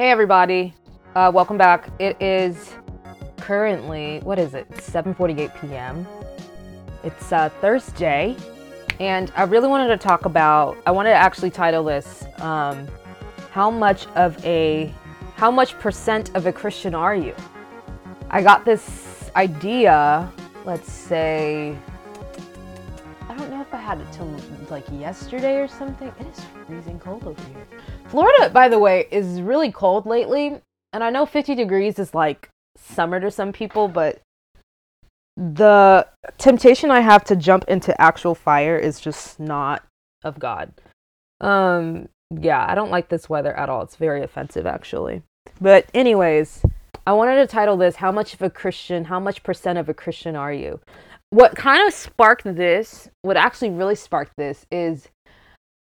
Hey everybody, uh, welcome back. It is currently what is it? 7:48 p.m. It's uh, Thursday, and I really wanted to talk about. I wanted to actually title this um, "How much of a how much percent of a Christian are you?" I got this idea. Let's say I don't know if I had it till like yesterday or something. It is freezing cold over here. Florida, by the way, is really cold lately. And I know 50 degrees is like summer to some people, but the temptation I have to jump into actual fire is just not of God. Um, yeah, I don't like this weather at all. It's very offensive, actually. But, anyways, I wanted to title this How Much of a Christian, How Much Percent of a Christian Are You? What kind of sparked this, what actually really sparked this, is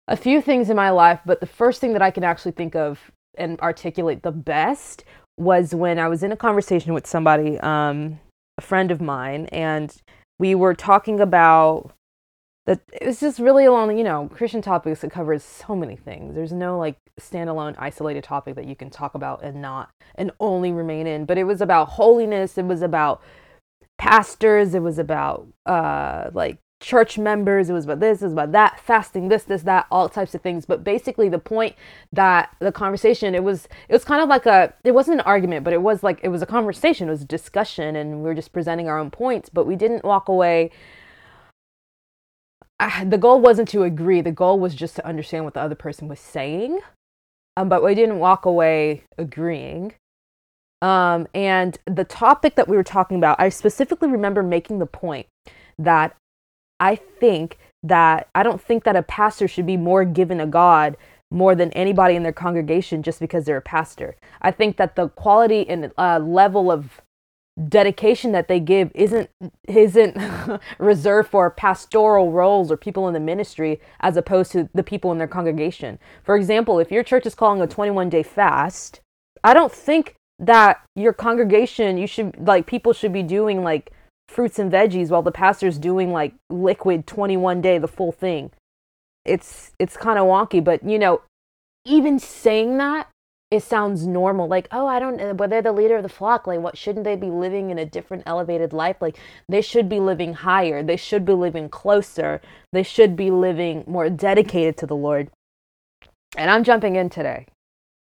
a few things in my life, but the first thing that I can actually think of and articulate the best was when I was in a conversation with somebody, um, a friend of mine, and we were talking about that it was just really along, you know, Christian topics that covers so many things. There's no like standalone isolated topic that you can talk about and not and only remain in. But it was about holiness, it was about pastors, it was about uh like church members, it was about this, it was about that, fasting, this, this, that, all types of things. But basically the point that the conversation, it was it was kind of like a it wasn't an argument, but it was like it was a conversation, it was a discussion, and we were just presenting our own points, but we didn't walk away. Uh, the goal wasn't to agree. The goal was just to understand what the other person was saying. Um, but we didn't walk away agreeing. Um, and the topic that we were talking about, I specifically remember making the point that I think that I don't think that a pastor should be more given a God more than anybody in their congregation just because they're a pastor. I think that the quality and uh, level of dedication that they give isn't isn't reserved for pastoral roles or people in the ministry as opposed to the people in their congregation. For example, if your church is calling a 21 day fast, I don't think that your congregation you should like people should be doing like fruits and veggies while the pastor's doing like liquid 21 day the full thing. It's it's kind of wonky but you know even saying that it sounds normal. Like oh i don't but they're the leader of the flock. Like what shouldn't they be living in a different elevated life? Like they should be living higher. They should be living closer. They should be living more dedicated to the lord. And i'm jumping in today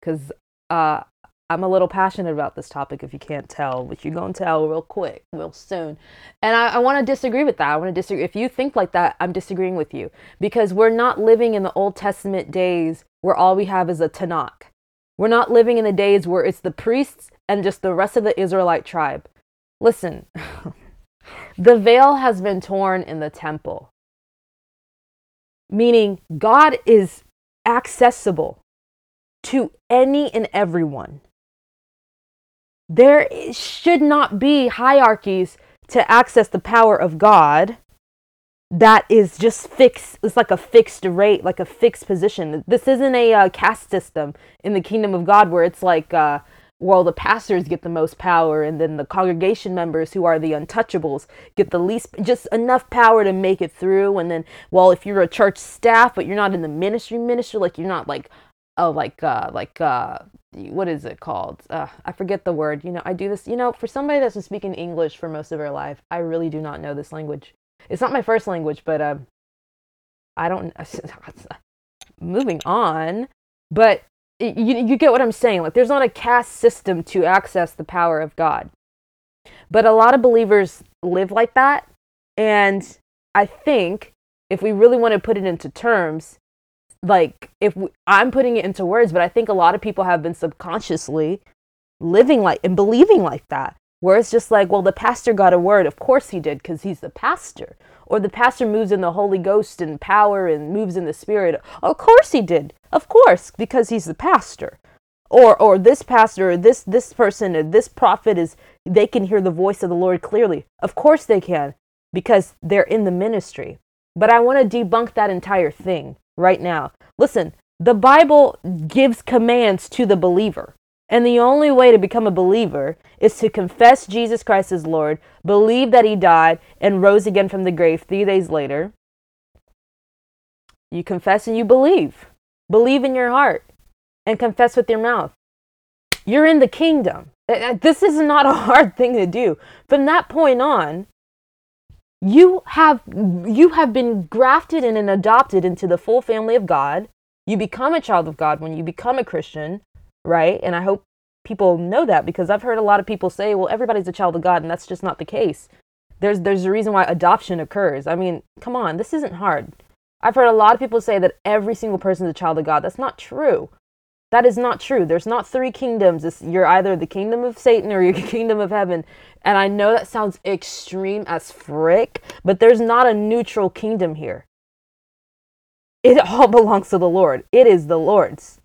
because uh I'm a little passionate about this topic if you can't tell, which you're going to tell real quick, real soon. And I, I want to disagree with that. I want to disagree. If you think like that, I'm disagreeing with you because we're not living in the Old Testament days where all we have is a Tanakh. We're not living in the days where it's the priests and just the rest of the Israelite tribe. Listen, the veil has been torn in the temple, meaning God is accessible to any and everyone there should not be hierarchies to access the power of God that is just fixed. It's like a fixed rate, like a fixed position. This isn't a uh, caste system in the kingdom of God where it's like, uh, well, the pastors get the most power, and then the congregation members, who are the untouchables, get the least, just enough power to make it through. And then, well, if you're a church staff, but you're not in the ministry, ministry, like you're not like oh like uh like uh what is it called? Uh, i forget the word. You know i do this you know for somebody that's been speaking english for most of their life i really do not know this language. It's not my first language but um i don't moving on but you, you get what i'm saying. Like there's not a caste system to access the power of god. But a lot of believers live like that and i think if we really want to put it into terms like if we, i'm putting it into words but i think a lot of people have been subconsciously living like and believing like that where it's just like well the pastor got a word. Of course he did because he's the pastor. Or the pastor moves in the holy ghost and power and moves in the spirit. Of course he did. Of course because he's the pastor. Or or this pastor or this this person or this prophet is they can hear the voice of the lord clearly. Of course they can because they're in the ministry. But i want to debunk that entire thing right now. Listen, the Bible gives commands to the believer. And the only way to become a believer is to confess Jesus Christ as Lord, believe that He died and rose again from the grave three days later. You confess and you believe. Believe in your heart and confess with your mouth. you're in the kingdom. Uh, uh, this is not a hard thing to do. From that point on, you have you have been grafted in and adopted into the full family of God. You become a child of God when you become a Christian, right? And I hope people know that because I've heard a lot of people say, "Well, everybody's a child of God," and that's just not the case. There's there's a reason why adoption occurs. I mean, come on, this isn't hard. I've heard a lot of people say that every single person is a child of God. That's not true. That is not true. There's not three kingdoms. It's, you're either the kingdom of Satan or your kingdom of heaven. And I know that sounds extreme as frick, but there's not a neutral kingdom here. It all belongs to the Lord. It is the Lord's.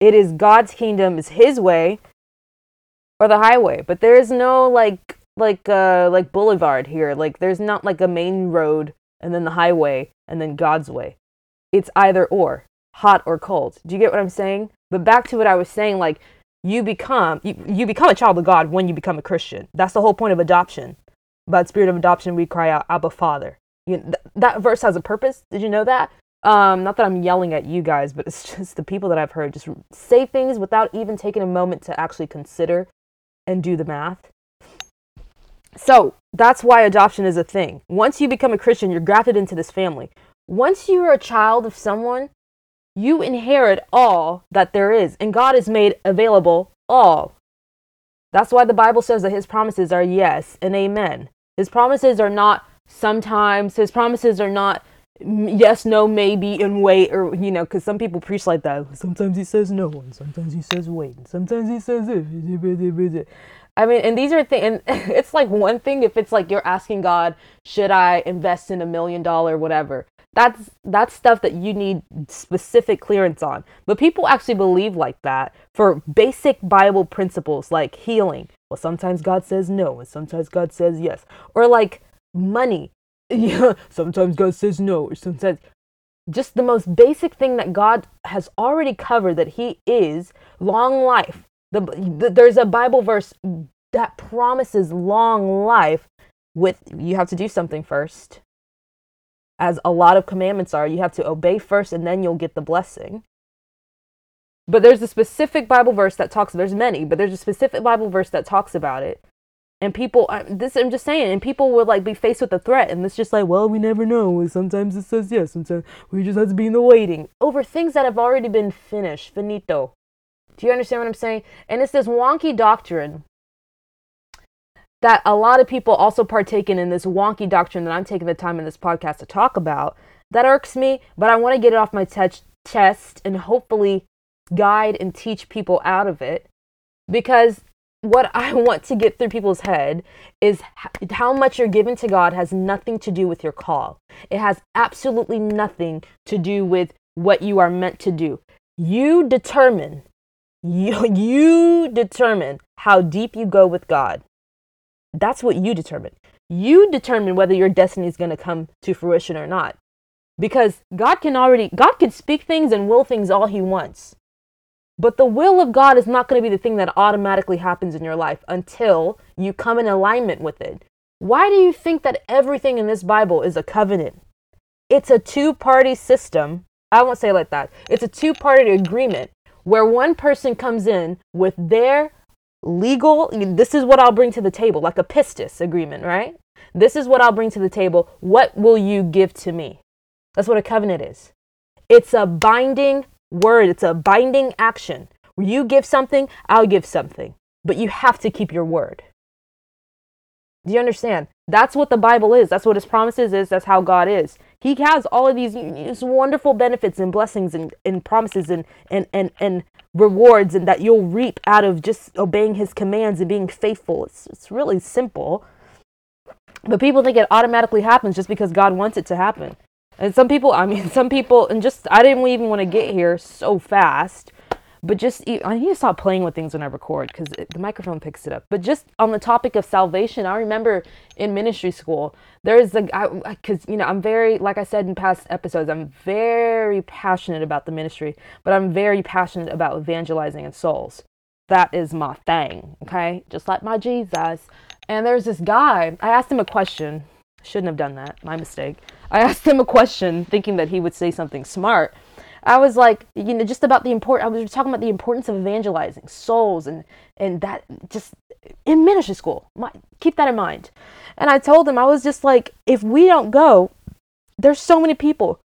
It is God's kingdom, is his way or the highway. But there is no like like uh like boulevard here. Like there's not like a main road and then the highway and then God's way. It's either or, hot or cold. Do you get what I'm saying? But back to what I was saying, like you become you, you become a child of God when you become a Christian. That's the whole point of adoption. By spirit of adoption, we cry out, Abba, Father. You, th- that verse has a purpose. Did you know that? Um, not that I'm yelling at you guys, but it's just the people that I've heard just say things without even taking a moment to actually consider and do the math. So that's why adoption is a thing. Once you become a Christian, you're grafted into this family. Once you're a child of someone, you inherit all that there is, and God has made available all. That's why the Bible says that his promises are yes and amen. His promises are not sometimes, his promises are not yes, no, maybe, and wait, or, you know, because some people preach like that. Sometimes he says no, and sometimes he says wait, and sometimes he says. I mean, and these are things, and it's like one thing if it's like you're asking God, should I invest in a million dollar, whatever that's that's stuff that you need specific clearance on. But people actually believe like that for basic bible principles like healing. Well sometimes god says no and sometimes god says yes. Or like money. Yeah sometimes god says no or sometimes just the most basic thing that god has already covered that he is long life. The, the there's a bible verse that promises long life with you have to do something first as a lot of commandments are. You have to obey first and then you'll get the blessing. But there's a specific Bible verse that talks, there's many, but there's a specific Bible verse that talks about it. And people, this I'm just saying, and people will like be faced with a threat, and it's just like, well, we never know. Sometimes it says yes, sometimes we just have to be in the waiting over things that have already been finished, finito. Do you understand what I'm saying? And it's this wonky doctrine that a lot of people also partake in in this wonky doctrine that I'm taking the time in this podcast to talk about. That irks me, but I want to get it off my te- chest and hopefully guide and teach people out of it because what I want to get through people's head is how much you're given to God has nothing to do with your call. It has absolutely nothing to do with what you are meant to do. You determine you, you determine how deep you go with God. That's what you determine. You determine whether your destiny is going to come to fruition or not. Because God can already, God can speak things and will things all He wants. But the will of God is not going to be the thing that automatically happens in your life until you come in alignment with it. Why do you think that everything in this Bible is a covenant? It's a two party system. I won't say like that. It's a two party agreement where one person comes in with their legal this is what I'll bring to the table like a pistis agreement, right? This is what I'll bring to the table. What will you give to me? That's what a covenant is. It's a binding word, it's a binding action. Where You give something, I'll give something. But you have to keep your word. Do you understand? That's what the Bible is. That's what his promises is. That's how God is. He has all of these, these wonderful benefits and blessings and, and promises and, and, and, and rewards and that you'll reap out of just obeying his commands and being faithful. It's, it's really simple. But people think it automatically happens just because God wants it to happen. And some people, I mean, some people, and just, I didn't even want to get here so fast but just, I need to stop playing with things when I record because the microphone picks it up. But just on the topic of salvation, I remember in ministry school, there's a, because, you know, I'm very, like I said in past episodes, I'm very passionate about the ministry, but I'm very passionate about evangelizing and souls. That is my thing, okay? Just like my Jesus. And there's this guy, I asked him a question. Shouldn't have done that, my mistake. I asked him a question thinking that he would say something smart. I was like, you know, just about the important. I was talking about the importance of evangelizing souls and and that just in ministry school. My, keep that in mind. And I told him I was just like, if we don't go, there's so many people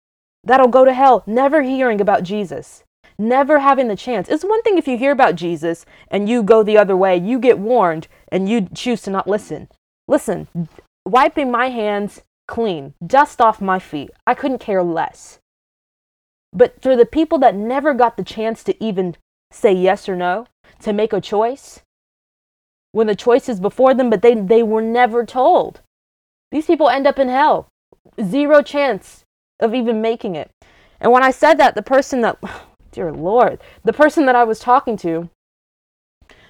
that'll go to hell never hearing about Jesus, never having the chance. It's one thing if you hear about Jesus and you go the other way, you get warned and you choose to not listen. Listen, wiping my hands clean, dust off my feet. I couldn't care less. But for the people that never got the chance to even say yes or no, to make a choice, when the choice is before them, but they, they were never told, these people end up in hell. Zero chance of even making it. And when I said that, the person that, dear Lord, the person that I was talking to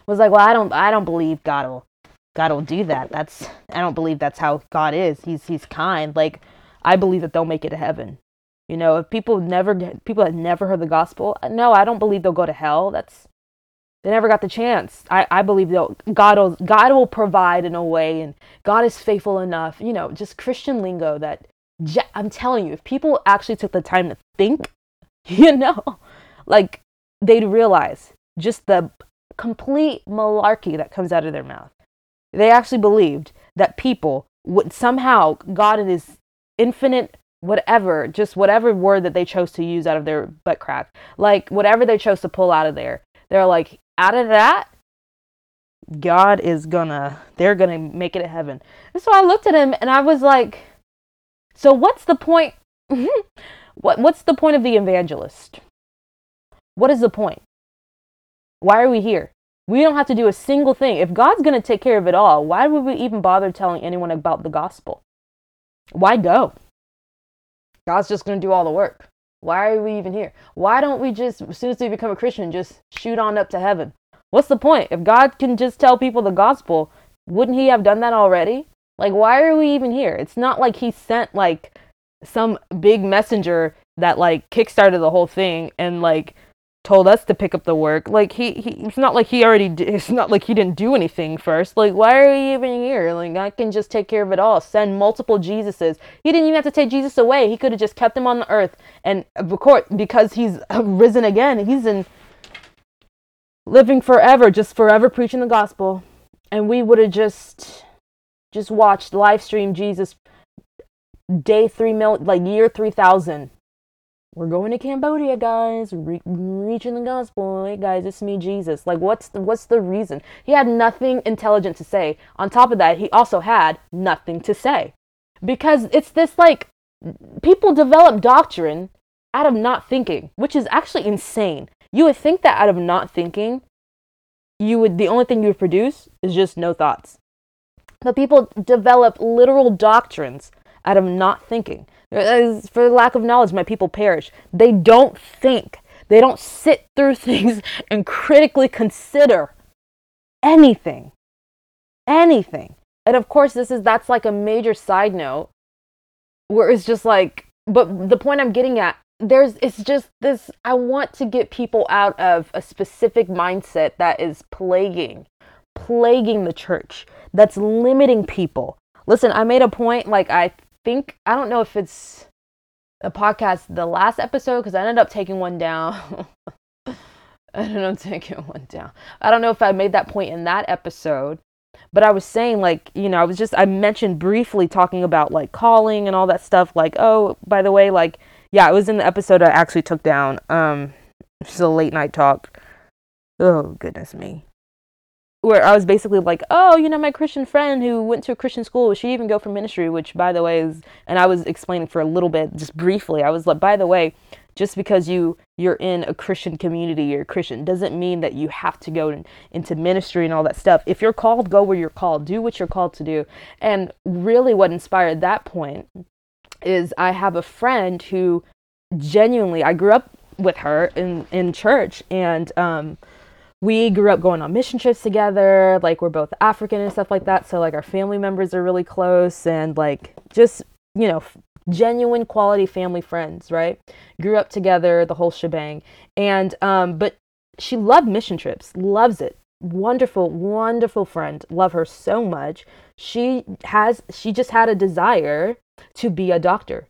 was like, "Well, I don't, I don't believe God will, God will do that. That's, I don't believe that's how God is. He's, He's kind. Like, I believe that they'll make it to heaven. You know, if people never, people that never heard the gospel, uh, no, I don't believe they'll go to hell. That's, they never got the chance. I, I believe that God will, God will provide in a way, and God is faithful enough. You know, just Christian lingo that I'm telling you, if people actually took the time to think, you know, like they'd realize just the complete malarkey that comes out of their mouth. They actually believed that people would somehow, God in His infinite whatever, just whatever word that they chose to use out of their butt crack, like whatever they chose to pull out of there, they're like, out of that, God is gonna, they're gonna make it to heaven. And so I looked at him and I was like, so what's the point? what what's the point of the evangelist? What is the point? Why are we here? We don't have to do a single thing. If God's going to take care of it all, why would we even bother telling anyone about the gospel? Why go? God's just going to do all the work. Why are we even here? Why don't we just, as soon as we become a Christian, just shoot on up to heaven? What's the point? If God can just tell people the gospel, wouldn't He have done that already? Like, why are we even here? It's not like he sent like some big messenger that like kickstarted the whole thing and like told us to pick up the work. Like he, he it's not like he already did, it's not like he didn't do anything first. Like why are we even here? Like I can just take care of it all. Send multiple Jesuses. He didn't even have to take Jesus away. He could have just kept him on the earth. And of course, because he's risen again, he's in living forever, just forever preaching the gospel. And we would have just just watched live stream Jesus day three mil like year three thousand. We're going to Cambodia, guys. Re- reaching the gospel. Hey, guys, it's me, Jesus. Like, what's the, what's the reason? He had nothing intelligent to say. On top of that, he also had nothing to say, because it's this like people develop doctrine out of not thinking, which is actually insane. You would think that out of not thinking, you would the only thing you would produce is just no thoughts. But people develop literal doctrines out of not thinking. Uh, for lack of knowledge, my people perish. They don't think. They don't sit through things and critically consider anything. Anything. And of course, this is that's like a major side note where it's just like, but the point I'm getting at, there's it's just this I want to get people out of a specific mindset that is plaguing plaguing the church, that's limiting people. Listen, I made a point, like, I think, I don't know if it's a podcast, the last episode, because I ended up taking one down. I ended up taking one down. I don't know if I made that point in that episode, but I was saying, like, you know, I was just, I mentioned briefly talking about, like, calling and all that stuff. Like, oh, by the way, like, yeah, it was in the episode I actually took down. Um, it's a late night talk. Oh, goodness me where I was basically like, oh, you know, my Christian friend who went to a Christian school, she even go for ministry, which by the way is, and I was explaining for a little bit, just briefly. I was like, by the way, just because you you're in a Christian community, you're a Christian, doesn't mean that you have to go in, into ministry and all that stuff. If you're called, go where you're called. Do what you're called to do. And really, what inspired that point is I have a friend who genuinely, I grew up with her in in church, and um, we grew up going on mission trips together. Like we're both African and stuff like that. So like our family members are really close and like just, you know, genuine quality family friends, right? Grew up together, the whole shebang. And um but she loved mission trips, loves it. Wonderful, wonderful friend. Love her so much. She has she just had a desire to be a doctor.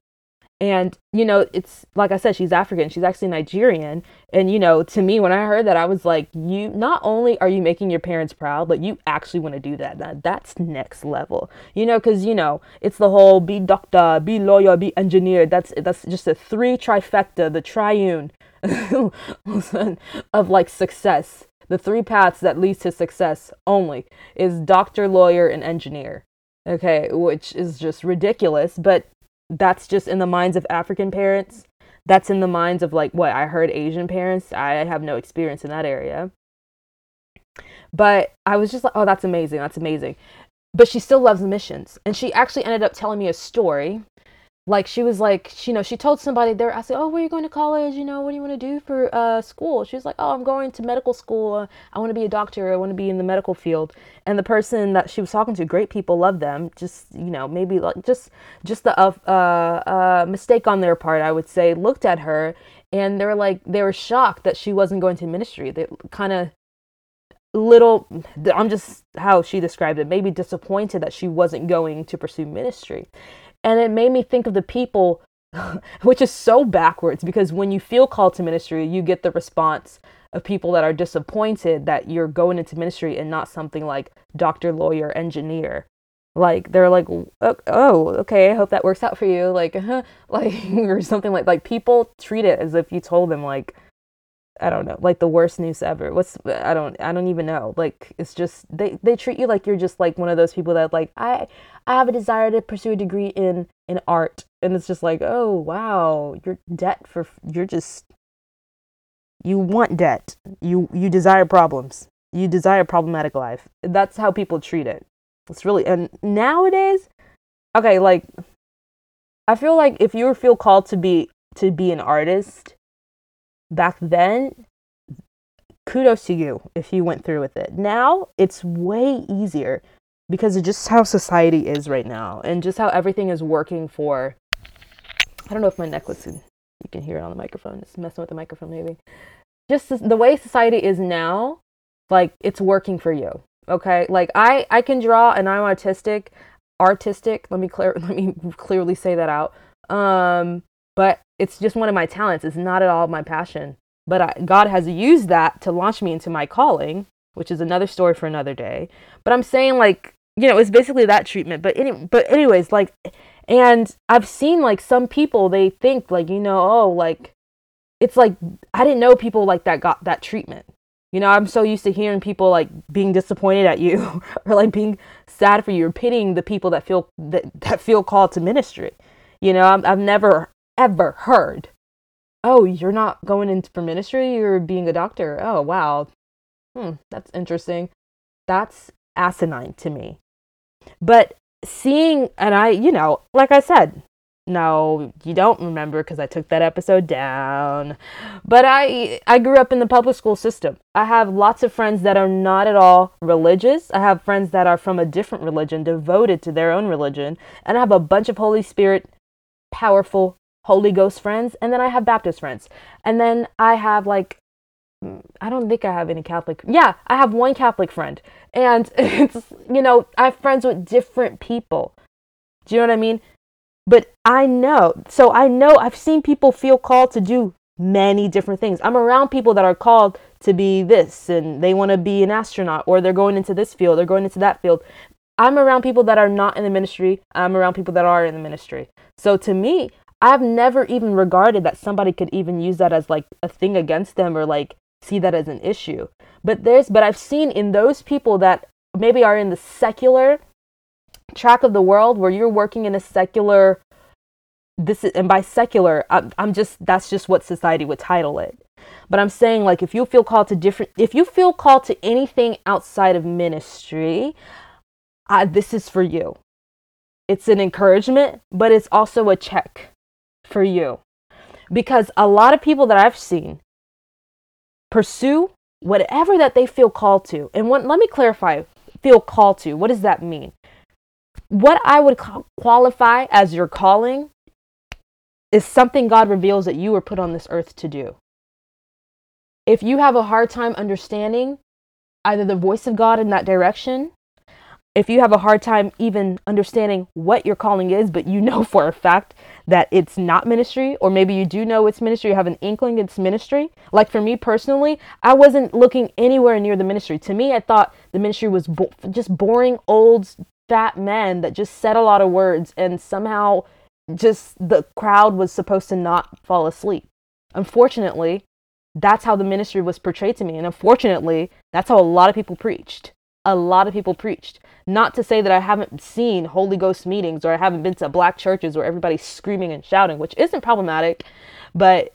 And, you know, it's like I said, she's African, she's actually Nigerian. And, you know, to me, when I heard that, I was like, you not only are you making your parents proud, but you actually want to do that. that that's next level, you know, because, you know, it's the whole be doctor, be lawyer, be engineer. That's, that's just a three trifecta, the triune of like success. The three paths that leads to success only is doctor, lawyer, and engineer okay, which is just ridiculous, but that's just in the minds of African parents. That's in the minds of like what I heard Asian parents. I have no experience in that area. But I was just like, oh, that's amazing. That's amazing. But she still loves missions. And she actually ended up telling me a story like she was like she, you know she told somebody there i said oh where are you going to college? You know what do you want to do for uh, school? She was like oh i'm going to medical school. I want to be a doctor. I want to be in the medical field. And the person that she was talking to great people love them. Just you know maybe like just just the uh, uh, mistake on their part i would say looked at her and they were like they were shocked that she wasn't going to ministry. They kind of little i'm just how she described it maybe disappointed that she wasn't going to pursue ministry and it made me think of the people, which is so backwards because when you feel called to ministry, you get the response of people that are disappointed that you're going into ministry and not something like doctor, lawyer, engineer. Like they're like, oh, okay, I hope that works out for you. Like, uh, like or something like like people treat it as if you told them like, I don't know, like the worst news ever. What's I don't I don't even know. Like it's just they they treat you like you're just like one of those people that like I I have a desire to pursue a degree in in art and it's just like, "Oh, wow, you're debt for you're just you want debt. You you desire problems. You desire problematic life." That's how people treat it. It's really and nowadays okay, like I feel like if you feel called to be to be an artist, back then, kudos to you if you went through with it. Now it's way easier because of just how society is right now and just how everything is working for. I don't know if my necklace, you can hear it on the microphone. It's messing with the microphone, maybe. Just the way society is now, like it's working for you. Okay, like I I can draw and I'm autistic, artistic. Let me clear let me clearly say that out. Um, but it's just one of my talents. It's not at all my passion. But I, God has used that to launch me into my calling, which is another story for another day. But I'm saying like, you know, it's basically that treatment. But any, but anyways, like, and I've seen like some people they think like, you know, oh, like, it's like I didn't know people like that got that treatment. You know, I'm so used to hearing people like being disappointed at you or like being sad for you or pitying the people that feel that, that feel called to ministry. You know, i I've never ever heard. Oh, you're not going into for ministry, you're being a doctor. Oh, wow. Hmm, that's interesting. That's asinine to me. But seeing, and I, you know, like I said, no, you don't remember because I took that episode down. But I I grew up in the public school system. I have lots of friends that are not at all religious. I have friends that are from a different religion, devoted to their own religion, and I have a bunch of Holy Spirit powerful Holy Ghost friends, and then I have Baptist friends. And then I have like I don't think I have any Catholic. Yeah, I have one Catholic friend. And it's you know, I have friends with different people. Do you know what I mean? But I know. So I know I've seen people feel called to do many different things. I'm around people that are called to be this and they want to be an astronaut or they're going into this field, they're going into that field. I'm around people that are not in the ministry. I'm around people that are in the ministry. So to me, I've never even regarded that somebody could even use that as like a thing against them or like see that as an issue. But there's but I've seen in those people that maybe are in the secular track of the world where you're working in a secular this is and by secular I'm, I'm just that's just what society would title it. But i'm saying like if you feel called to different if you feel called to anything outside of ministry uh, this is for you. It's an encouragement but it's also a check for you. Because a lot of people that I've seen pursue whatever that they feel called to. And what, let me clarify feel called to. What does that mean? What I would qualify as your calling is something God reveals that you were put on this earth to do. If you have a hard time understanding either the voice of God in that direction, if you have a hard time even understanding what your calling is, but you know for a fact that it's not ministry, or maybe you do know it's ministry, you have an inkling it's ministry. Like for me personally, I wasn't looking anywhere near the ministry. To me, I thought the ministry was bo- just boring old fat men that just said a lot of words and somehow just the crowd was supposed to not fall asleep. Unfortunately, that's how the ministry was portrayed to me. And unfortunately, that's how a lot of people preached. A lot of people preached. Not to say that I haven't seen Holy Ghost meetings or I haven't been to black churches where everybody's screaming and shouting, which isn't problematic, but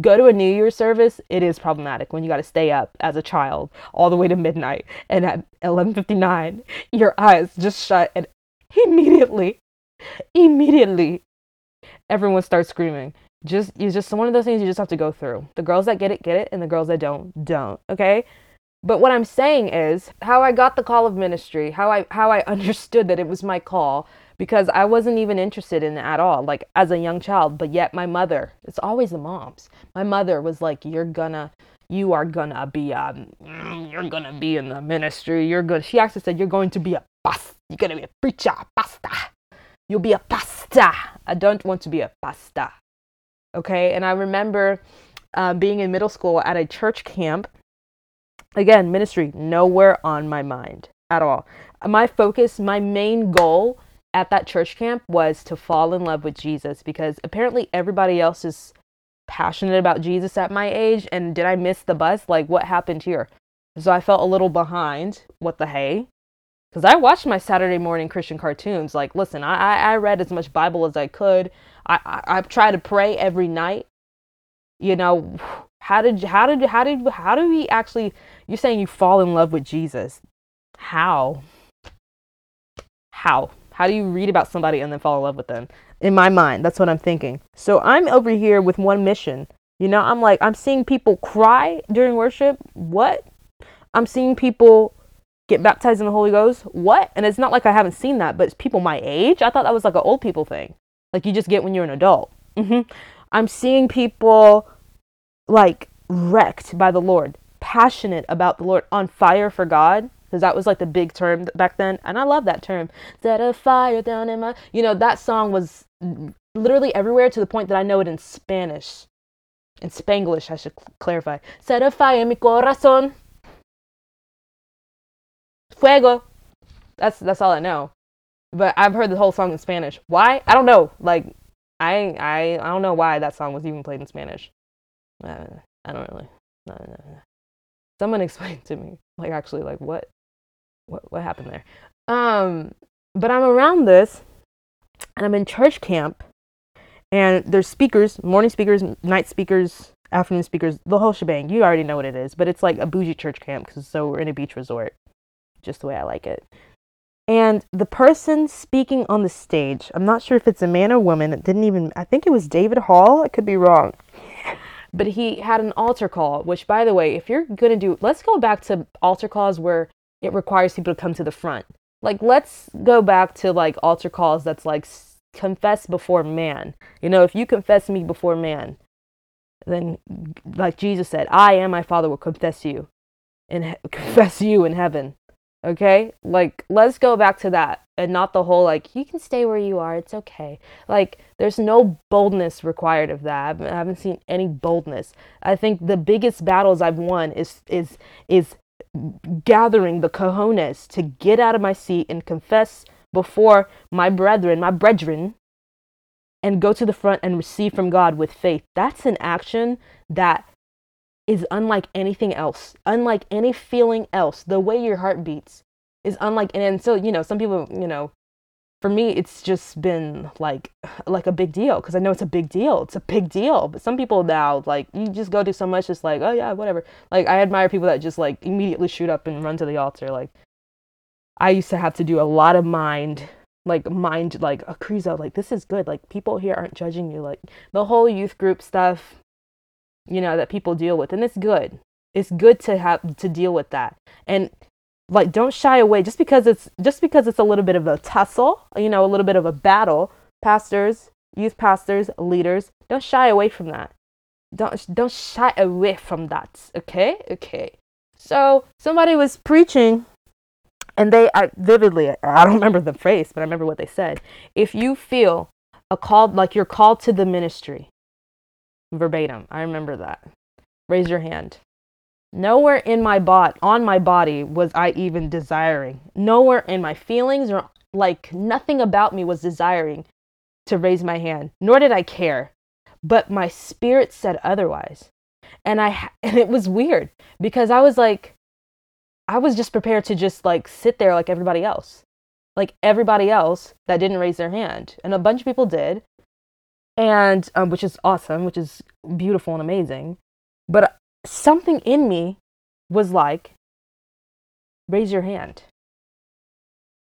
go to a New Year's service, it is problematic when you got to stay up as a child all the way to midnight and at 11:59 your eyes just shut and immediately immediately everyone starts screaming just it's just one of those things you just have to go through. The girls that get it get it, and the girls that don't don't. Okay. But what I'm saying is how I got the call of ministry, how I how I understood that it was my call because I wasn't even interested in it at all, like as a young child. But yet my mother, it's always the moms. My mother was like, "You're gonna, you are gonna be, um, you're gonna be in the ministry. You're good." She actually said, "You're going to be a pastor. You're gonna be a preacher, pastor. You'll be a pastor. I don't want to be a pastor. Okay. And I remember uh, being in middle school at a church camp. Again, ministry, nowhere on my mind at all. My focus, my main goal at that church camp was to fall in love with Jesus because apparently everybody else is passionate about Jesus at my age. And did I miss the bus? Like, what happened here? So I felt a little behind. What the hey? Because I watched my Saturday morning Christian cartoons. Like, listen, I, I read as much Bible as I could. I, I tried to pray every night. You know, how did how did how did how do we actually? You're saying you fall in love with Jesus? How? How? How do you read about somebody and then fall in love with them? In my mind, that's what I'm thinking. So I'm over here with one mission. You know, I'm like, I'm seeing people cry during worship. What? I'm seeing people get baptized in the Holy Ghost. What? And it's not like I haven't seen that, but it's people my age. I thought that was like an old people thing like you just get when you're an adult. Mm-hmm. I'm seeing people like wrecked by the Lord, passionate about the Lord, on fire for God, because that was like the big term back then. And I love that term. Set a fire down in my, you know, that song was literally everywhere to the point that I know it in Spanish. In Spanglish, I should cl- clarify. Set a fire in mi corazón. Fuego. That's that's all I know but I've heard the whole song in Spanish. Why? I don't know. Like, I I I don't know why that song was even played in Spanish. Uh, I don't really. No, no, no. Someone explain to me. Like, actually, like what, what what happened there? Um, but I'm around this, and I'm in church camp, and there's speakers, morning speakers, night speakers, afternoon speakers, the whole shebang. You already know what it is, but it's like a bougie church camp because so we're in a beach resort, just the way I like it. And the person speaking on the stage, I'm not sure if it's a man or woman, it didn't even, I think it was David Hall, I could be wrong. But he had an altar call, which, by the way, if you're going to do, let's go back to altar calls where it requires people to come to the front. Like, let's go back to like altar calls that's like confess before man. You know, if you confess me before man, then like Jesus said, I and my Father will confess you and he- confess you in heaven. Okay? Like, let's go back to that and not the whole, like, you can stay where you are. It's okay. Like, there's no boldness required of that. I haven't seen any boldness. I think the biggest battles I've won is, is, is gathering the cojones to get out of my seat and confess before my brethren, my brethren, and go to the front and receive from God with faith. That's an action that is unlike anything else, unlike any feeling else. The way your heart beats is unlike, and, and so you know, some people, you know, for me, it's just been like like a big deal because I know it's a big deal. It's a big deal. But some people now, like, you just go do so much, just like, oh yeah, whatever. Like, I admire people that just like immediately shoot up and run to the altar. Like, I used to have to do a lot of mind like mind like a crezo like this is good like people here aren't judging you like the whole youth group stuff you know that people deal with and it's good. It's good to have to deal with that. And like don't shy away just because it's just because it's a little bit of a tussle you know a little bit of a battle pastors youth pastors leaders don't shy away from that. Don't don't shy away from that okay? Okay. So somebody was preaching and they I vividly I don't remember the phrase, but I remember what they said. If you feel a call like you're called to the ministry, verbatim, I remember that. Raise your hand. Nowhere in my bot on my body was I even desiring. Nowhere in my feelings or like nothing about me was desiring to raise my hand, nor did I care. But my spirit said otherwise. And I and it was weird because I was like I was just prepared to just like sit there like everybody else. Like everybody else that didn't raise their hand. And a bunch of people did. And um, which is awesome, which is beautiful and amazing. But something in me was like, raise your hand.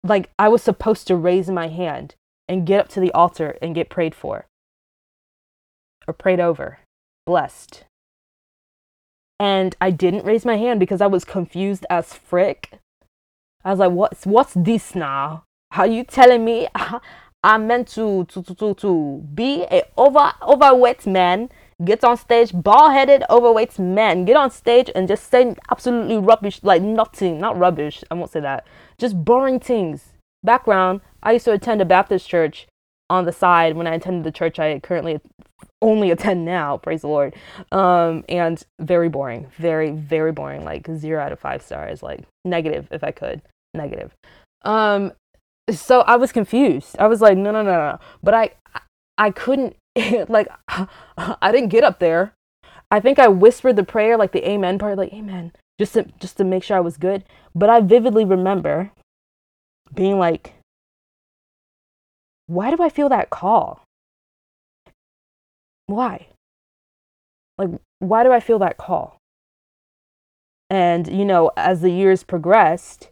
Like I was supposed to raise my hand and get up to the altar and get prayed for or prayed over, blessed. And I didn't raise my hand because I was confused as frick. I was like, what's what's this now? Are you telling me I'm meant to to to to, to be a over overweight man get on stage, bald headed, overweight man, get on stage and just say absolutely rubbish, like nothing, not rubbish, I won't say that, just boring things. Background I used to attend a Baptist church on the side when I attended the church I currently only attend now, praise the Lord. Um, and very boring, very, very boring, like zero out of five stars, like negative if I could, negative. Um, so I was confused. I was like, no, no, no, no. But I, I couldn't like I didn't get up there. I think I whispered the prayer like the amen part like amen just to just to make sure I was good, but I vividly remember being like why do I feel that call? Why? Like why do I feel that call? And you know, as the years progressed,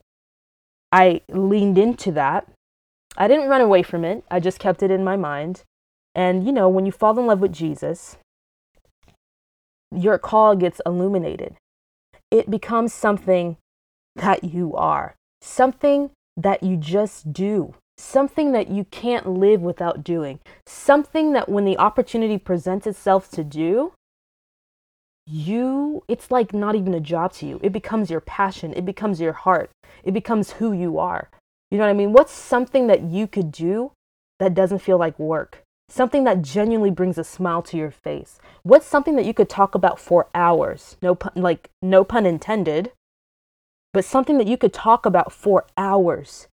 I leaned into that. I didn't run away from it. I just kept it in my mind. And, you know, when you fall in love with Jesus, your call gets illuminated. It becomes something that you are, something that you just do, something that you can't live without doing, something that when the opportunity presents itself to do, you, it's like not even a job to you. It becomes your passion, it becomes your heart, it becomes who you are. You know what I mean? What's something that you could do that doesn't feel like work? something that genuinely brings a smile to your face what's something that you could talk about for hours no pun like no pun intended but something that you could talk about for hours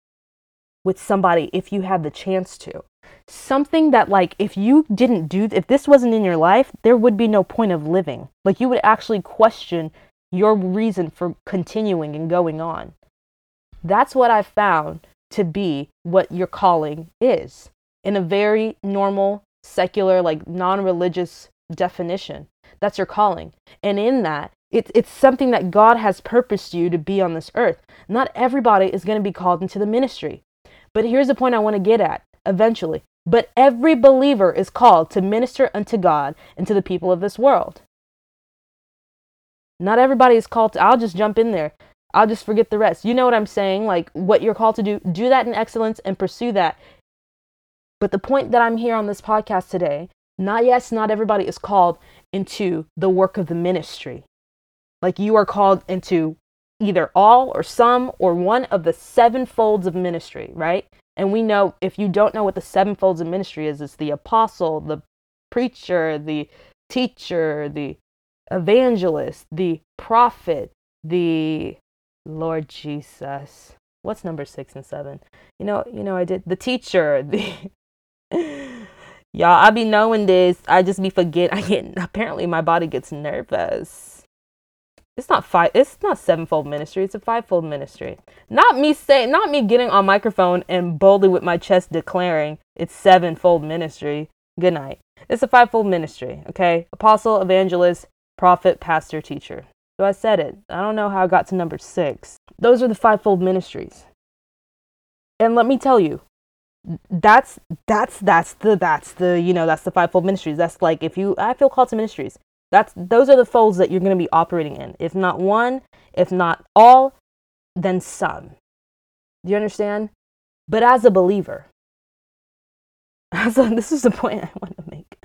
with somebody if you had the chance to something that like if you didn't do if this wasn't in your life there would be no point of living like you would actually question your reason for continuing and going on that's what i found to be what your calling is in a very normal, secular, like non religious definition. That's your calling. And in that, it's, it's something that God has purposed you to be on this earth. Not everybody is going to be called into the ministry. But here's the point I want to get at eventually. But every believer is called to minister unto God and to the people of this world. Not everybody is called to, I'll just jump in there. I'll just forget the rest. You know what I'm saying? Like what you're called to do, do that in excellence and pursue that but the point that I'm here on this podcast today, not yes, not everybody is called into the work of the ministry. Like you are called into either all or some or one of the seven folds of ministry, right? And we know if you don't know what the seven folds of ministry is, it's the apostle, the preacher, the teacher, the evangelist, the prophet, the Lord Jesus. What's number six and seven? You know, you know, I did the teacher, the Y'all, I be knowing this. I just be forget. I get apparently my body gets nervous. It's not five. It's not sevenfold ministry. It's a fivefold ministry. Not me saying. Not me getting on microphone and boldly with my chest declaring it's sevenfold ministry. Good night. It's a fivefold ministry. Okay, apostle, evangelist, prophet, pastor, teacher. So I said it. I don't know how I got to number six. Those are the fivefold ministries. And let me tell you, that's that's that's the that's the you know that's the fivefold ministries that's like if you i feel called to ministries that's those are the folds that you're going to be operating in if not one if not all then some do you understand but as a believer as a, this is the point i want to make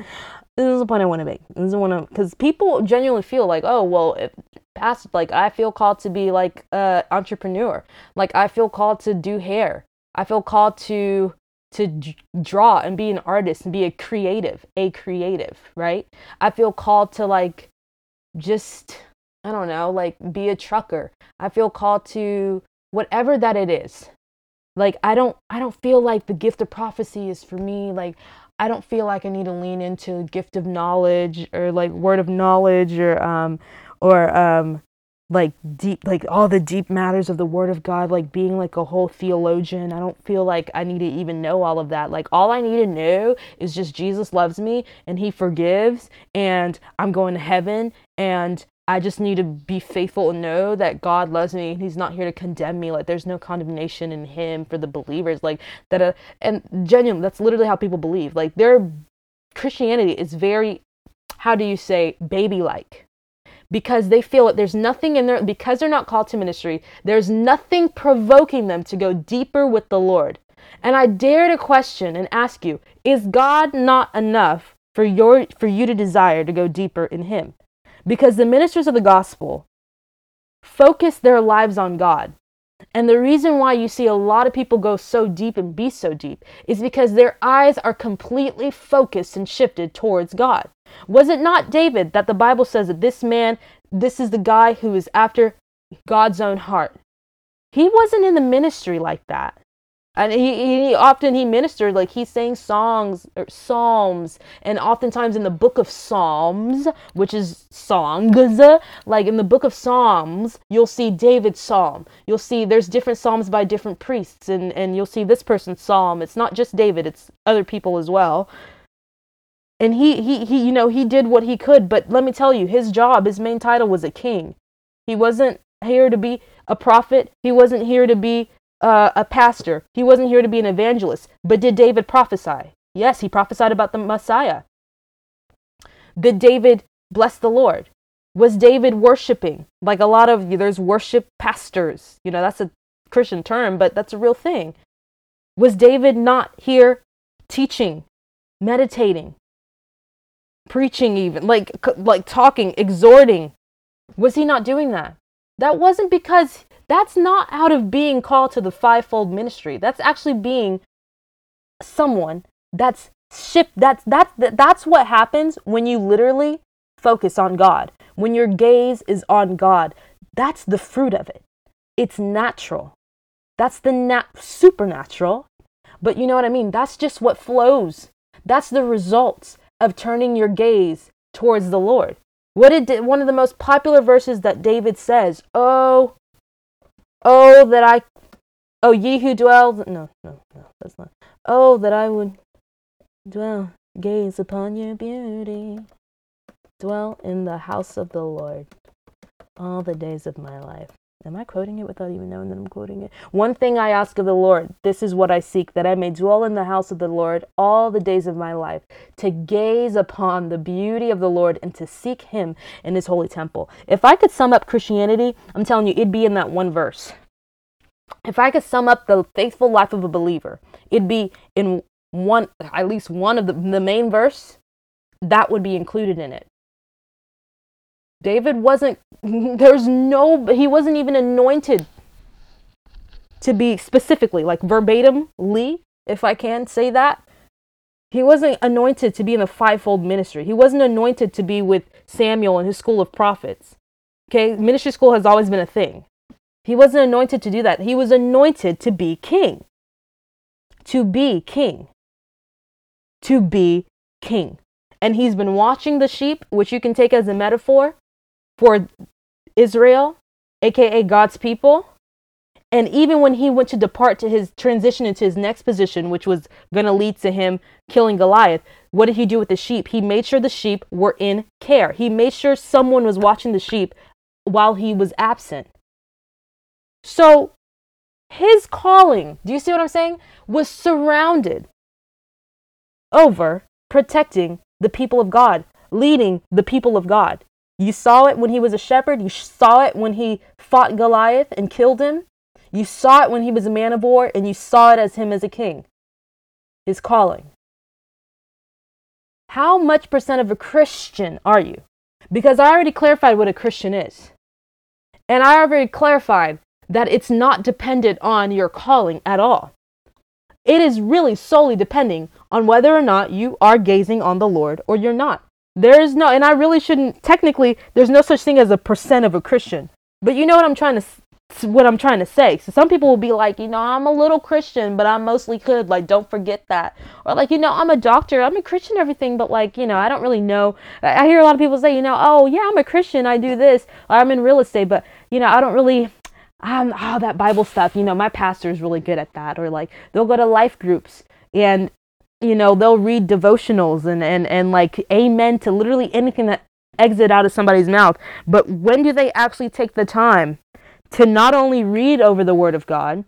this is the point I want to make. This is one of because people genuinely feel like, oh well, if past like I feel called to be like a entrepreneur. Like I feel called to do hair. I feel called to to d- draw and be an artist and be a creative, a creative, right? I feel called to like just I don't know, like be a trucker. I feel called to whatever that it is. Like I don't I don't feel like the gift of prophecy is for me. Like I don't feel like I need to lean into gift of knowledge or like word of knowledge or um or um like deep like all the deep matters of the word of god like being like a whole theologian. I don't feel like i need to even know all of that. Like all i need to know is just jesus loves me and he forgives and i'm going to heaven and i just need to be faithful and know that god loves me and he's not here to condemn me. Like there's no condemnation in him for the believers. Like that uh, and genuine that's literally how people believe. Like their christianity is very how do you say baby like because they feel that there's nothing in there because they're not called to ministry there's nothing provoking them to go deeper with the lord. And i dare to question and ask you is god not enough for your for you to desire to go deeper in him? Because the ministers of the gospel focus their lives on god. And the reason why you see a lot of people go so deep and be so deep is because their eyes are completely focused and shifted towards God. Was it not David that the Bible says that this man, this is the guy who is after God's own heart? He wasn't in the ministry like that. And he, he often he ministered like he sang songs or psalms and oftentimes in the book of psalms which is songs like in the book of psalms you'll see david's psalm. You'll see there's different psalms by different priests and and you'll see this person's psalm. It's not just david it's other people as well and he he he you know he did what he could but let me tell you his job his main title was a king he wasn't here to be a prophet he wasn't here to be uh, a pastor. He wasn't here to be an evangelist. But did David prophesy? Yes, he prophesied about the Messiah. Did David bless the Lord? Was David worshiping? Like a lot of there's worship pastors. You know, that's a Christian term, but that's a real thing. Was David not here teaching, meditating, preaching even, like like talking, exhorting? Was he not doing that? That wasn't because that's not out of being called to the fivefold ministry. That's actually being someone that's shift that's that's that's what happens when you literally focus on God. When your gaze is on God. That's the fruit of it. It's natural. That's the nat- supernatural. But you know what I mean? That's just what flows. That's the results of turning your gaze towards the Lord. What did one of the most popular verses that David says? Oh, Oh, that I. Oh, ye who dwell. No, no, no, that's not. Oh, that I would dwell, gaze upon your beauty, dwell in the house of the Lord all the days of my life. Am I quoting it without even knowing that I'm quoting it? One thing I ask of the Lord, this is what I seek, that I may dwell in the house of the Lord all the days of my life, to gaze upon the beauty of the Lord and to seek him in his holy temple. If I could sum up Christianity, I'm telling you, it'd be in that one verse. If I could sum up the faithful life of a believer, it'd be in one, at least one of the, the main verse, that would be included in it. David wasn't, there's no, he wasn't even anointed to be specifically, like verbatim, Lee, if I can say that. He wasn't anointed to be in the fivefold ministry. He wasn't anointed to be with Samuel and his school of prophets. Okay, ministry school has always been a thing. He wasn't anointed to do that. He was anointed to be king. To be king. To be king. And he's been watching the sheep, which you can take as a metaphor for Israel, aka God's people. And even when he went to depart to his transition into his next position, which was going to lead to him killing Goliath, what did he do with the sheep? He made sure the sheep were in care. He made sure someone was watching the sheep while he was absent. So his calling, do you see what I'm saying? Was surrounded over protecting the people of God, leading the people of God. You saw it when he was a shepherd. You saw it when he fought Goliath and killed him. You saw it when he was a man of war, and you saw it as him as a king. His calling. how much percent of a Christian are you? Because I already clarified what a Christian is. And I already clarified that it's not dependent on your calling at all. It is really solely depending on whether or not you are gazing on the Lord or you're not. There is no, and I really shouldn't, technically, there's no such thing as a percent of a Christian. But you know what I'm trying to what I'm trying to say. So some people will be like, you know, I'm a little Christian, but I'm mostly good. Like, don't forget that. Or like, you know, I'm a doctor. I'm a Christian, everything, but like, you know, I don't really know. I hear a lot of people say, you know, oh yeah, I'm a Christian. I do this. I'm in real estate, but you know, I don't really. Um, I'm oh that Bible stuff. You know, my pastor is really good at that. Or like, they'll go to life groups and you know they'll read devotionals and and and like amen to literally anything that exit out of somebody's mouth. But when do they actually take the time to not only read over the Word of God,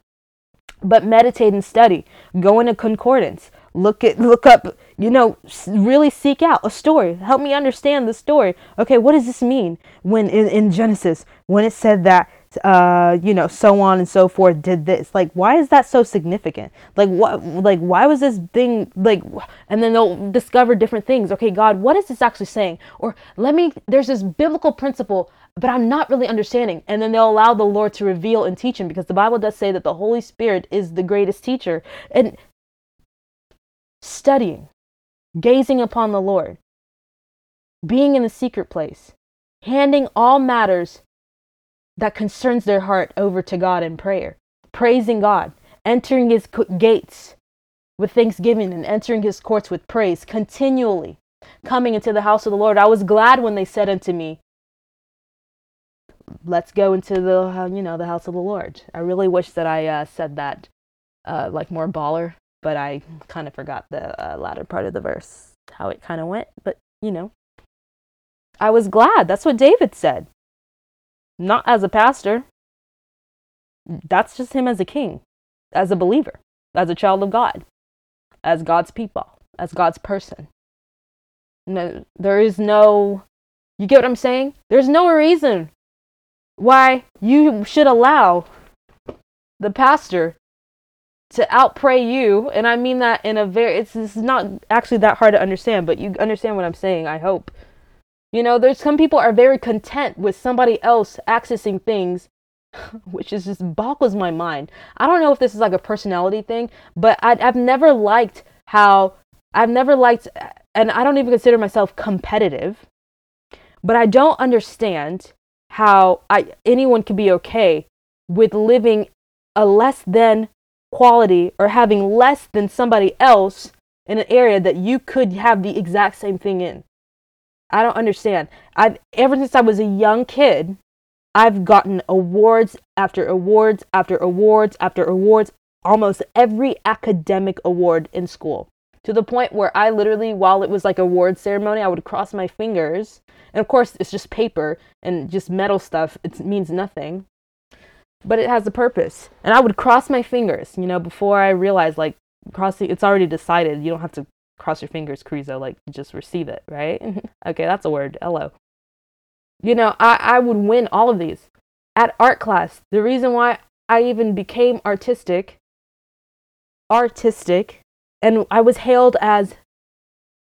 but meditate and study? Go into concordance. Look at look up, you know, really seek out a story. Help me understand the story. Okay, what does this mean when in, in Genesis when it said that uh, you know, so on and so forth did this. Like, why is that so significant? Like, what, like, why was this thing, like, and then they'll discover different things. Okay, God, what is this actually saying? Or let me, there's this biblical principle, but I'm not really understanding. And then they'll allow the Lord to reveal and teach him because the Bible does say that the Holy Spirit is the greatest teacher. And studying, gazing upon the Lord, being in the secret place, handing all matters that concerns their heart over to God in prayer, praising God, entering his gates with thanksgiving and entering his courts with praise, continually coming into the house of the Lord. I was glad when they said unto me, let's go into the you know the house of the Lord. I really wish that I uh, said that uh, like more baller, but I kind of forgot the uh, latter part of the verse, how it kind of went. But you know, I was glad. That's what David said not as a pastor. Mm. That's just him as a king, as a believer, as a child of God, as God's people, as God's person. No, there is no, you get what I'm saying? There's no reason why you should allow the pastor to outpray you. And I mean that in a very, it's, it's not actually that hard to understand, but you understand what I'm saying, I hope. You know, there's some people are very content with somebody else accessing things, which is just boggles my mind. I don't know if this is like a personality thing, but I, I've never liked how I've never liked, and I don't even consider myself competitive, but I don't understand how I anyone can be okay with living a less than quality or having less than somebody else in an area that you could have the exact same thing in. I don't understand. I've ever since I was a young kid, I've gotten awards after awards after awards after awards, almost every academic award in school. To the point where I literally, while it was like award ceremony, I would cross my fingers. And of course, it's just paper and just metal stuff. It means nothing. But it has a purpose. And I would cross my fingers, you know, before I realized like crossing, it's already decided. You don't have to cross your fingers, Carrizo, like just receive it, right? okay, that's a word. Hello. You know, I, I would win all of these. At art class, the reason why I even became artistic, artistic, and I was hailed as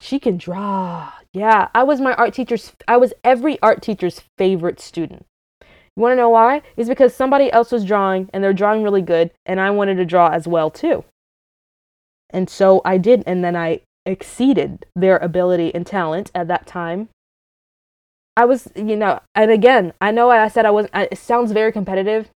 she can draw. Yeah, I was my art teacher's, I was every art teacher's favorite student. You want to know why? It's because somebody else was drawing and they're drawing really good, and I wanted to draw as well too. And so I did, and then I exceeded their ability and talent at that time. I was, you know, and again, I know I said I wasn't, it sounds very competitive.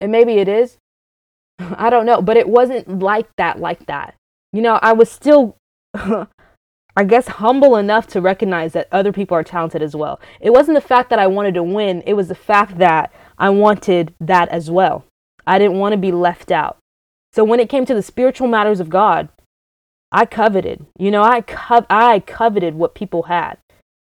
And maybe it is. I don't know, but it wasn't like that, like that. You know, I was still, I guess, humble enough to recognize that other people are talented as well. It wasn't the fact that I wanted to win, it was the fact that I wanted that as well. I didn't want to be left out. So when it came to the spiritual matters of God, I coveted. You know, I co- I coveted what people had.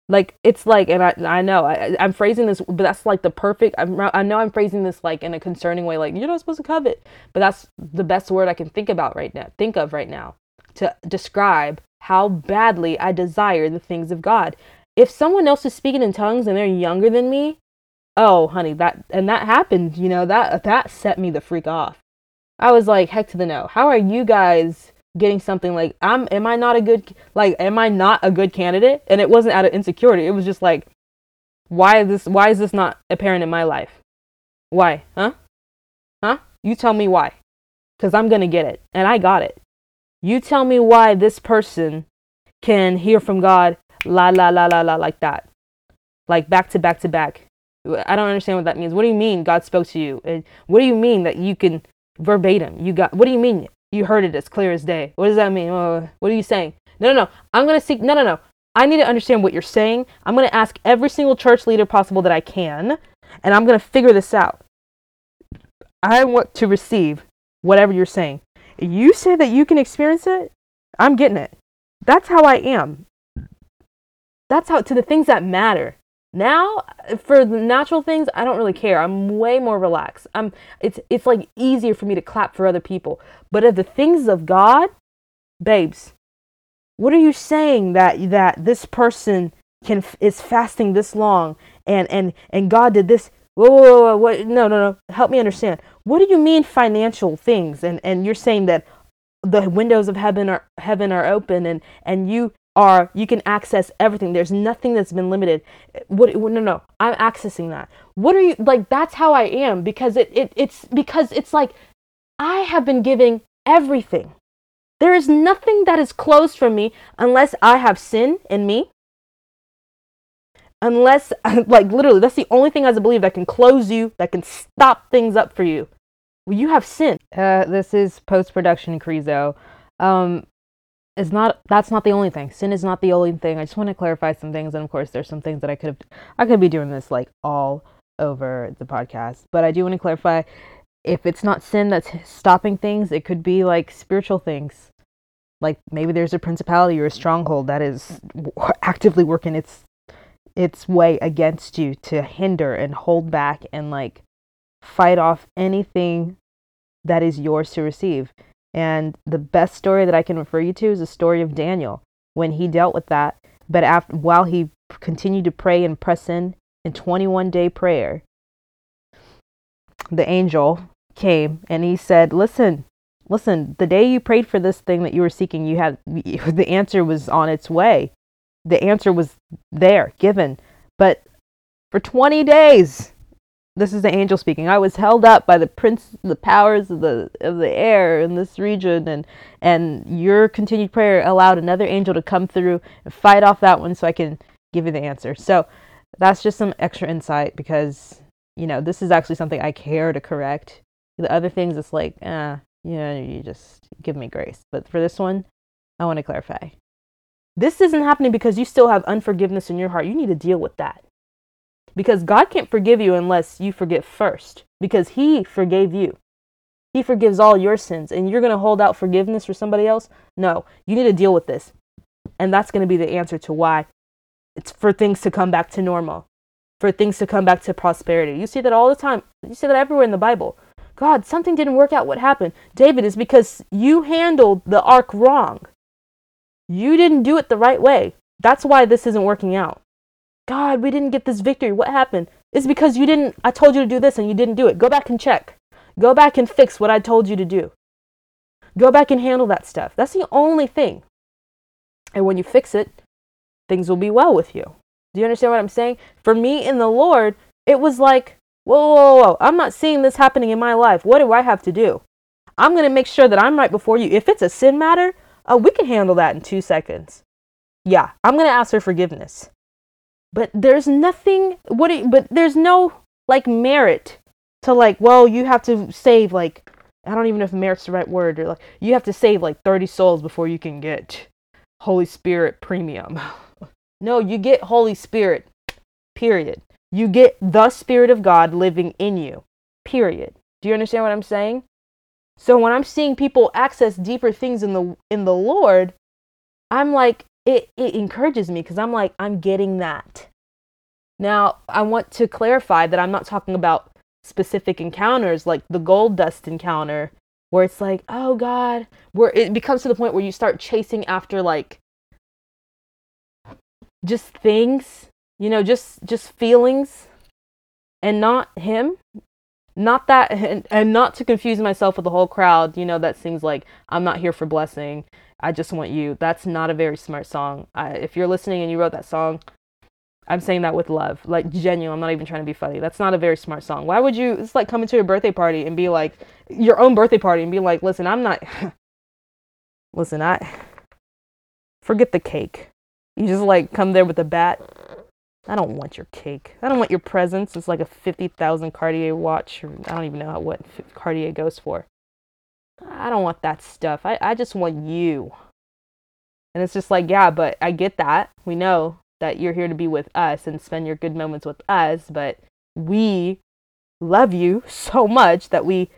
Like it's like, and I I know I I'm phrasing this, but that's like the perfect. I'm, I know I'm phrasing this like in a concerning way, like you're not supposed to covet, but that's the best word I can think about right now. Think of right now to describe how badly I desire the things of God. If someone else is speaking in tongues and they're younger than me, oh honey, that and that happened. You know that that set me the freak off. I was like, heck to the no. How are you guys? Getting something like I'm am I not a good like am I not a good candidate? And it wasn't out of insecurity. It was just like why is this why is this not apparent in my life? Why? Huh? Huh? You tell me why. Cuz I'm to get it. And I got it. You tell me why this person can hear from God la la la la la like that. Like back to back to back. I don't understand what that means. What do you mean God spoke to you? And what do you mean that you can verbatim? You got what do you mean you heard it as clear as day? What does that mean? Uh, what are you saying? No, no, no. I'm going to seek No, no, no. I need to understand what you're saying. I'm going to ask every single church leader possible that I can, and I'm going to figure this out. I want to receive whatever you're saying. You say that you can experience it, I'm getting it. That's how I am. That's how to the things that matter. Now, for the natural things, I don't really care. I'm way more relaxed. I'm it's it's like easier for me to clap for other people. But of the things of God, babes, what are you saying that that this person can is fasting this long and and and God did this? Whoa, whoa, whoa, what? No, no, no. Help me understand. What do you mean financial things? And and you're saying that the windows of heaven are heaven are open and and you are you can access everything. There's nothing that's been limited. What no no, I'm accessing that. What are you like that's how I am because it, it it's because it's like I have been giving everything. There is nothing that is closed from me unless I have sin in me. Unless like literally that's the only thing as a believer that can close you, that can stop things up for you. Well, you have sin. Uh, this is post production Crezo. Um, is not that's not the only thing. Sin is not the only thing. I just want to clarify some things, and of course, there's some things that I could have I could be doing this like all over the podcast, but I do want to clarify if it's not sin that's stopping things, it could be like spiritual things. Like maybe there's a principality or a stronghold that is actively working its its way against you to hinder and hold back and like fight off anything that is yours to receive. And the best story that I can refer you to is the story of Daniel when he dealt with that. But after, while he continued to pray and press in in 21 day prayer, the angel came and he said, Listen, listen, the day you prayed for this thing that you were seeking, you had the answer was on its way. The answer was there, given. But for 20 days, this is the angel speaking. I was held up by the prince, the powers of the of the air in this region, and and your continued prayer allowed another angel to come through and fight off that one, so I can give you the answer. So that's just some extra insight because you know this is actually something I care to correct. The other things, it's like, ah, uh, yeah, you just give me grace. But for this one, I want to clarify. This isn't happening because you still have unforgiveness in your heart. You need to deal with that. Because God can't forgive you unless you forgive first, because He forgave you. He forgives all your sins, and you're going to hold out forgiveness for somebody else? No, you need to deal with this. And that's going to be the answer to why it's for things to come back to normal, for things to come back to prosperity. You see that all the time. You see that everywhere in the Bible. God, something didn't work out. What happened? David is because you handled the ark wrong. You didn't do it the right way. That's why this isn't working out. God, we didn't get this victory. What happened? It's because you didn't, I told you to do this and you didn't do it. Go back and check. Go back and fix what I told you to do. Go back and handle that stuff. That's the only thing. And when you fix it, things will be well with you. Do you understand what I'm saying? For me in the Lord, it was like, whoa, whoa, whoa, I'm not seeing this happening in my life. What do I have to do? I'm going to make sure that I'm right before you. If it's a sin matter, uh, we can handle that in two seconds. Yeah, I'm going to ask for forgiveness but there's nothing what it, but there's no like merit to like well you have to save like i don't even know if merit's the right word or like you have to save like 30 souls before you can get holy spirit premium. No you get holy spirit period. You get the spirit of god living in you period. Do you understand what i'm saying? So when i'm seeing people access deeper things in the in the lord i'm like it, it encourages me because I'm like, I'm getting that. Now, I want to clarify that I'm not talking about specific encounters like the gold dust encounter where it's like, oh God, where it becomes to the point where you start chasing after like just things, you know, just just feelings and not him. Not that, and, and not to confuse myself with the whole crowd, you know, that sings like, I'm not here for blessing. I just want you. That's not a very smart song. I, if you're listening and you wrote that song, I'm saying that with love, like genuine. I'm not even trying to be funny. That's not a very smart song. Why would you? It's like coming to your birthday party and be like, your own birthday party and be like, listen, I'm not. listen, I forget the cake. You just like come there with a bat. I don't want your cake. I don't want your presents. It's like a 50,000 Cartier watch. Or I don't even know what Cartier goes for. I don't want that stuff. I, I just want you. And it's just like, yeah, but I get that. We know that you're here to be with us and spend your good moments with us, but we love you so much that we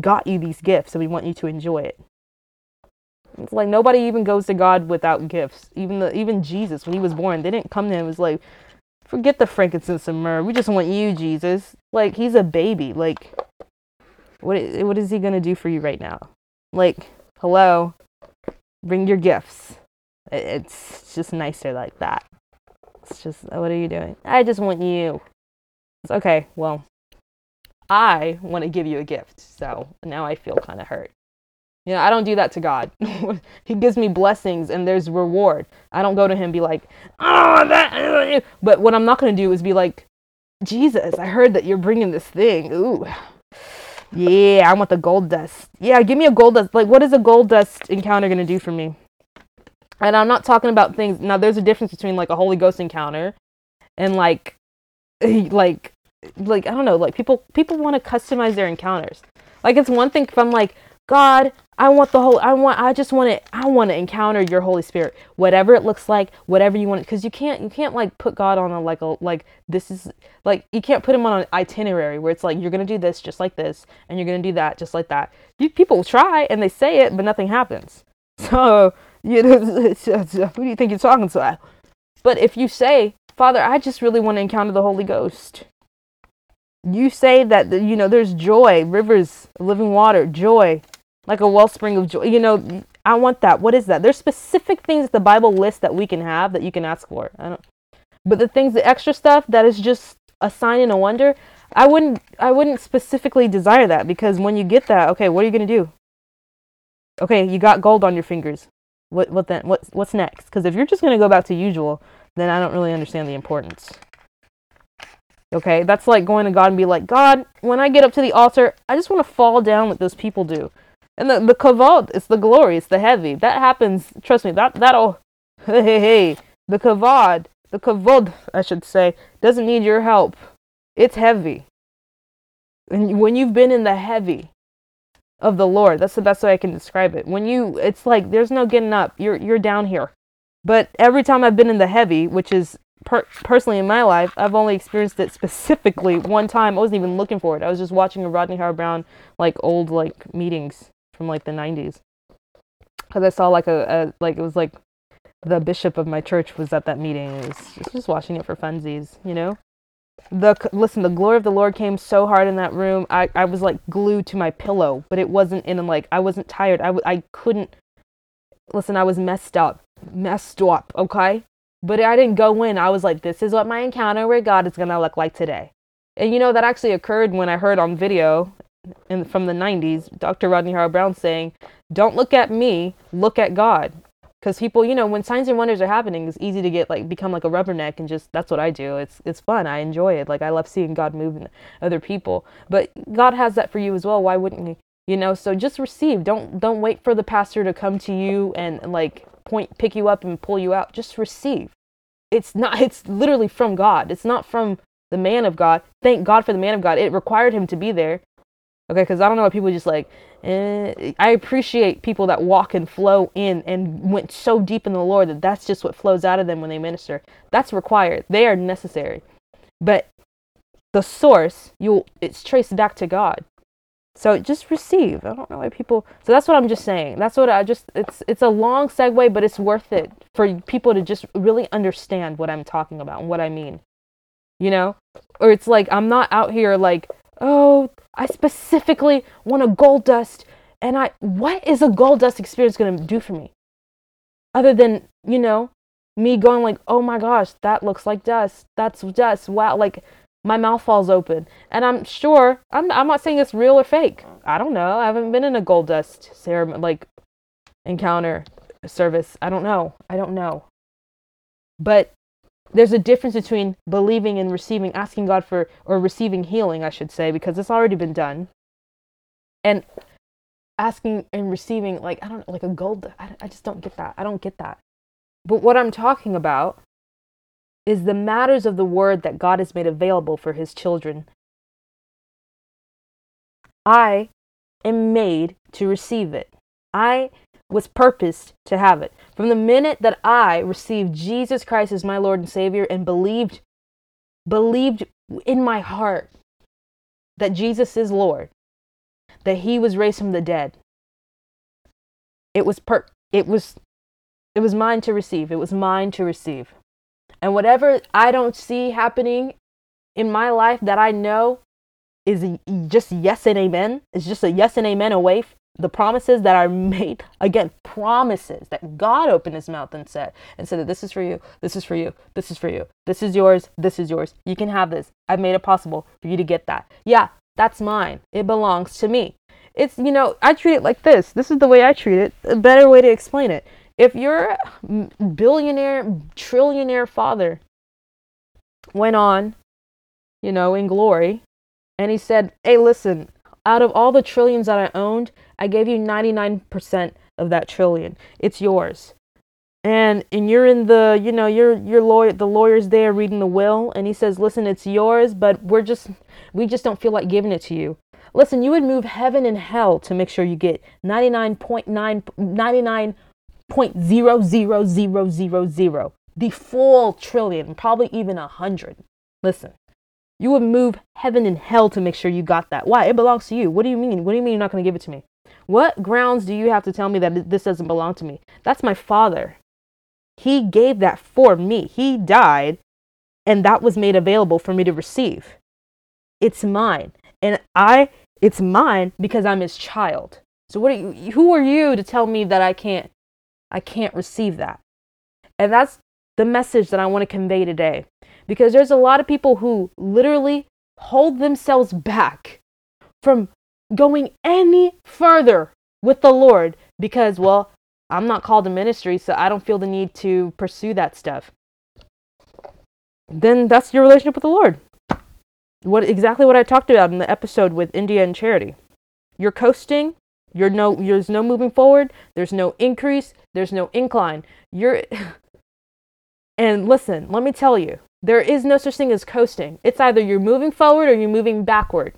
got you these gifts and we want you to enjoy it. It's like nobody even goes to God without gifts. Even the even Jesus when he was born, they didn't come to him It was like, forget the frankincense and myrrh. We just want you, Jesus. Like he's a baby. Like what what is he to do for you right now? Like, hello. Bring your gifts. It's just nicer like that. It's just, what are you doing? I just want you. It's okay, well, I want to give you a gift. So now I feel kind of hurt. You know, I don't do that to God. he gives me blessings and there's reward. I don't go to him be like, oh, that. Uh, but what I'm not going to do is be like, Jesus, I heard that you're bringing this thing. Ooh. Yeah, I want the gold dust. Yeah, give me a gold dust. Like, what is a gold dust encounter going to do for me? And I'm not talking about things. Now, there's a difference between like a Holy Ghost encounter and like, eh, like, like I don't know. Like people, people want to customize their encounters. Like it's one thing if I'm like, God, I want the whole, I want, I just want to, I want to encounter your Holy Spirit, whatever it looks like, whatever you want, because you can't, you can't like put God on a like a like this is like you can't put him on an itinerary where it's like you're gonna do this just like this, and you're gonna do that just like that. You, people try and they say it, but nothing happens. So you know, who do you think you're talking to? But if you say, Father, I just really want to encounter the Holy Ghost. You say that, you know, there's joy, rivers, living water, joy, like a wellspring of joy. You know, I want that. What is that? There's specific things that the Bible lists that we can have that you can ask for. I don't, but the things, the extra stuff that is just a sign and a wonder, I wouldn't, I wouldn't specifically desire that because when you get that, okay, what are you gonna do? Okay, you got gold on your fingers what what then what what's next because if you're just to go back to usual then i don't really understand the importance okay that's like going to god and be like god when i get up to the altar i just want to fall down like those people do and the the kavod it's the glory it's the heavy that happens trust me that that'll hey hey hey the kavod the kavod i should say doesn't need your help it's heavy and when you've been in the heavy of the Lord. That's the best way I can describe it. When you, it's like there's no getting up. You're you're down here. But every time I've been in the heavy, which is per- personally in my life, I've only experienced it specifically one time. I wasn't even looking for it. I was just watching a Rodney Howard-Browne like old like meetings from like the 90s. Cuz I saw like a, a like it was like the bishop of my church was at that meeting. It was just, just watching it for funsies, you know? the listen the glory of the lord came so hard in that room i, I was like glued to my pillow but it wasn't in like i wasn't tired I w- I couldn't listen i was messed up messed up okay but i didn't go in i was like this is what my encounter with god is gonna look like today and you know that actually occurred when i heard on video from the 90s dr rodney Howard-Browne saying don't look at me look at god. Because people you know when signs and wonders are happening it's easy to get like become like a rubberneck and just that's what i do. It's it's fun. I enjoy it. Like i love seeing god move in other people. But god has that for you as well. Why wouldn't he? You know so just receive. Don't don't wait for the pastor to come to you and like point pick you up and pull you out. Just receive. It's not it's literally from god. It's not from the man of god. Thank god for the man of god. It required him to be there okay because i don't know why people just like eh. i appreciate people that walk and flow in and went so deep in the lord that that's just what flows out of them when they minister. That's required. They are necessary. But the source you'll it's traced back to god. So just receive. I don't know why people so that's what i'm just saying. That's what i just it's it's a long segue but it's worth it for people to just really understand what i'm talking about and what i mean. You know? Or it's like i'm not out here like oh, I specifically want a gold dust. And I, what is a gold dust experience going to do for me? Other than, you know, me going like, oh my gosh, that looks like dust. That's dust. Wow. Like, my mouth falls open. And I'm sure, I'm, I'm not saying it's real or fake. I don't know. I haven't been in a gold dust ceremony, like encounter service. I don't know. I don't know. But there's a difference between believing and receiving, asking God for, or receiving healing, I should say, because it's already been done, and asking and receiving, like, I don't like a gold. I, I just don't get that. I don't get that. But what I'm talking about is the matters of the word that God has made available for his children. I am made to receive it. I was purposed to have it. From the minute that I received Jesus Christ as my Lord and Savior and believed believed in my heart that Jesus is Lord, that he was raised from the dead. It was per it was it was mine to receive. It was mine to receive. And whatever I don't see happening in my life that I know is just yes and amen, is just a yes and amen away the promises that are made. Again promises that god opened his mouth and said and said that this is for you this is for you this is for you this is yours this is yours. You can have this. I've made it possible for you to get that. Yeah that's mine. It belongs to me. It's you know i treat it like this. This is the way i treat it. A better way to explain it. If your billionaire trillionaire father went on you know in glory and he said hey listen out of all the trillions that I owned, I gave you 99% of that trillion. It's yours. And and you're in the, you know, you're you're lawyer the lawyer's there reading the will and he says, "Listen, it's yours, but we're just we just don't feel like giving it to you." Listen, you would move heaven and hell to make sure you get 99.9 99.00000 the full trillion, probably even a hundred. Listen, you would move heaven and hell to make sure you got that. Why? It belongs to you. What do you mean? What do you mean you're not going to give it to me? What grounds do you have to tell me that this doesn't belong to me? That's my father. He gave that for me. He died, and that was made available for me to receive. It's mine. And I it's mine because I'm his child. So what are you, who are you to tell me that I can't I can't receive that? And that's the message that I want to convey today because there's a lot of people who literally hold themselves back from going any further with the Lord because, well, I'm not called to ministry, so I don't feel the need to pursue that stuff. Then that's your relationship with the Lord. What exactly what I talked about in the episode with India and Charity. You're coasting, you're no there's no moving forward, there's no increase, there's no incline. You're and listen, let me tell you, there is no such thing as coasting. It's either you're moving forward or you're moving backward.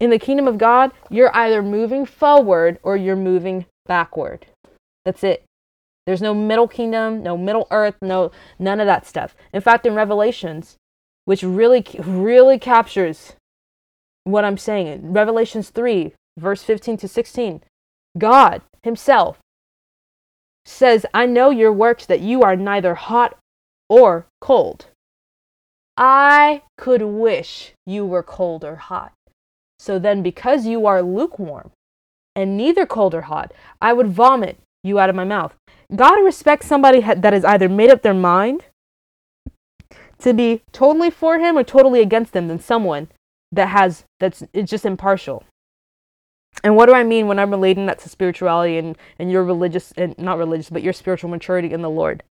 In the kingdom of God, you're either moving forward or you're moving backward. That's it. There's no middle kingdom, no middle earth, no none of that stuff. In fact, in Revelations, which really really captures what I'm saying, in Revelations 3, verse 15 to 16, God himself says, I know your works that you are neither hot or cold. I could wish you were cold or hot. So then, because you are lukewarm and neither cold or hot, I would vomit you out of my mouth. God respects somebody that has either made up their mind to be totally for him or totally against him than someone that has that's it's just impartial. And what do I mean when I'm relating that to spirituality and, and your religious and not religious, but your spiritual maturity in the Lord?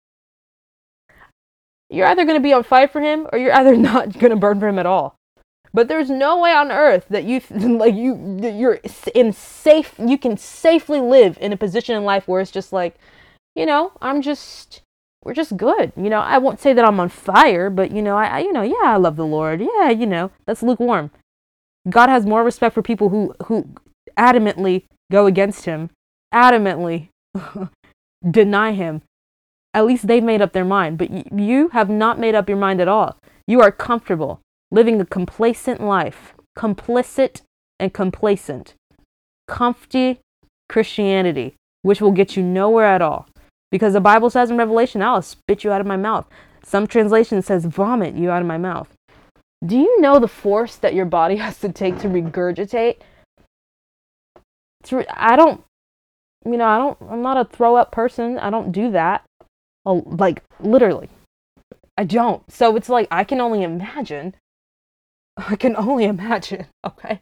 you're either going to be on fire for him or you're either not going to burn for him at all. But there's no way on earth that you like you you're in safe you can safely live in a position in life where it's just like, you know, I'm just we're just good. You know, I won't say that I'm on fire, but you know, I, I you know, yeah, I love the Lord. Yeah, you know, that's lukewarm. God has more respect for people who who adamantly go against him, adamantly deny him, at least they've made up their mind, but y- you have not made up your mind at all. You are comfortable living a complacent life, complicit and complacent, comfy Christianity, which will get you nowhere at all. Because the Bible says in Revelation, I'll spit you out of my mouth. Some translation says, vomit you out of my mouth. Do you know the force that your body has to take to regurgitate? I don't, you know, I don't, I'm not a throw up person. I don't do that. Oh, like literally. I don't. So it's like I can only imagine. I can only imagine. Okay.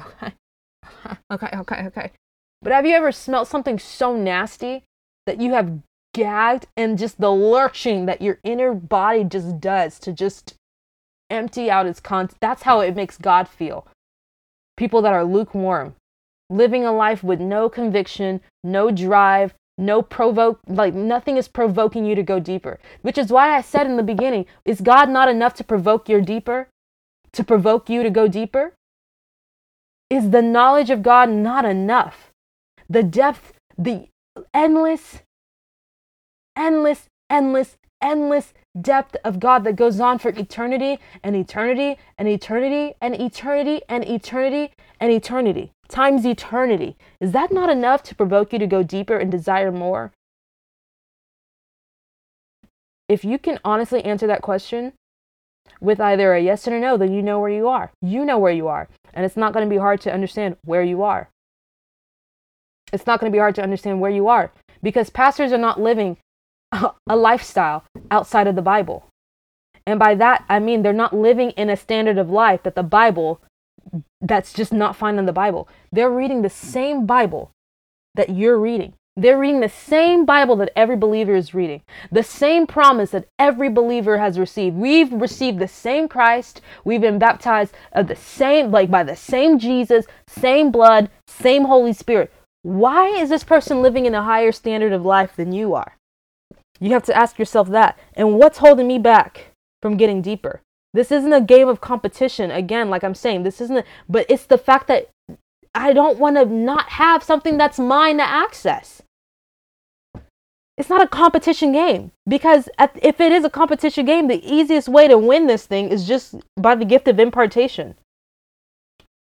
Okay. Okay, okay, okay. But have you ever smelt something so nasty that you have gagged and just the lurching that your inner body just does to just empty out its content? That's how it makes God feel. People that are lukewarm, living a life with no conviction, no drive, no provoke like nothing is provoking you to go deeper. Which is why i said in the beginning is god not enough to provoke your deeper? To provoke you to go deeper? Is the knowledge of god not enough? The depth the endless endless endless endless depth of god that goes on for eternity and eternity and eternity and eternity and eternity and eternity times eternity. Is that not enough to provoke you to go deeper and desire more? If you can honestly answer that question with either a yes and a no, then you know where you are. You know where you are. And it's not going to be hard to understand where you are. It's not going to be hard to understand where you are because pastors are not living a lifestyle outside of the Bible. And by that, I mean they're not living in a standard of life that the Bible that's just not found in the Bible. They're reading the same Bible that you're reading. They're reading the same Bible that every believer is reading, the same promise that every believer has received. We've received the same Christ. We've been baptized of the same, like by the same Jesus, same blood, same Holy Spirit. Why is this person living in a higher standard of life than you are? You have to ask yourself that. And what's holding me back from getting deeper? This isn't a game of competition. Again, like I'm saying, this isn't, a, but it's the fact that I don't want to not have something that's mine to access. It's not a competition game because at, if it is a competition game, the easiest way to win this thing is just by the gift of impartation.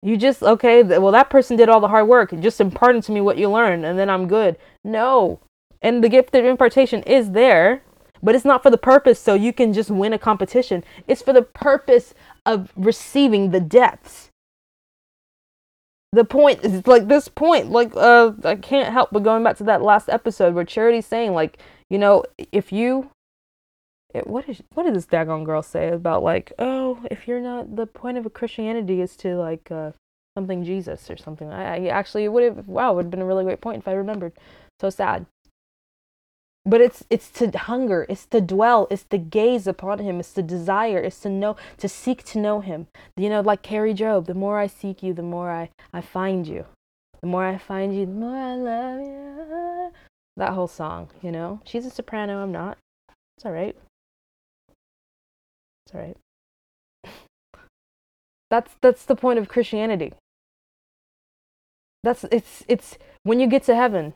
You just, okay, well, that person did all the hard work. Just impart to me what you learned and then I'm good. No. And the gift of impartation is there but it's not for the purpose so you can just win a competition. It's for the purpose of receiving the depths. The point is like this point, like uh I can't help but going back to that last episode where Charity's saying, like, you know, if you it, what is what did this daggone girl say about like, oh, if you're not the point of a Christianity is to like uh something Jesus or something. I, I actually would have wow, would have been a really great point if I remembered. So sad but it's it's to hunger it's to dwell it's to gaze upon him it's to desire it's to know to seek to know him. You know like Kari Jobe the more i seek you the more i i find you. The more i find you the more i love you that whole song you know? She's a soprano i'm not. It's all right. It's all right. That's that's the point of christianity. That's it's it's when you get to heaven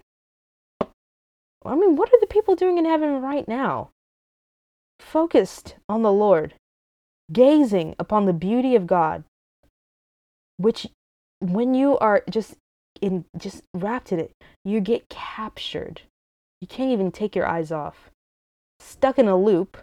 I mean, what are the people doing in heaven right now? Focused on the Lord, gazing upon the beauty of God, which when you are just in just wrapped in it, you get captured. You can't even take your eyes off. Stuck in a loop.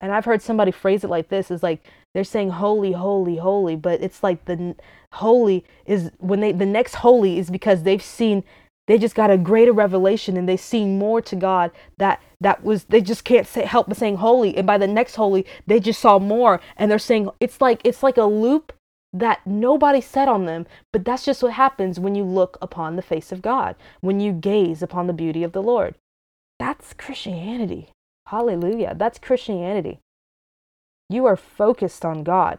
And I've heard somebody phrase it like this is like they're saying holy, holy, holy, but it's like the holy is when they the next holy is because they've seen they just got a greater revelation and they see more to God that that was they just can't say, help but saying holy. And by the next holy they just saw more and they're saying it's like it's like a loop that nobody said on them. But that's just what happens when you look upon the face of God when you gaze upon the beauty of the Lord. That's Christianity. Hallelujah. That's Christianity. You are focused on God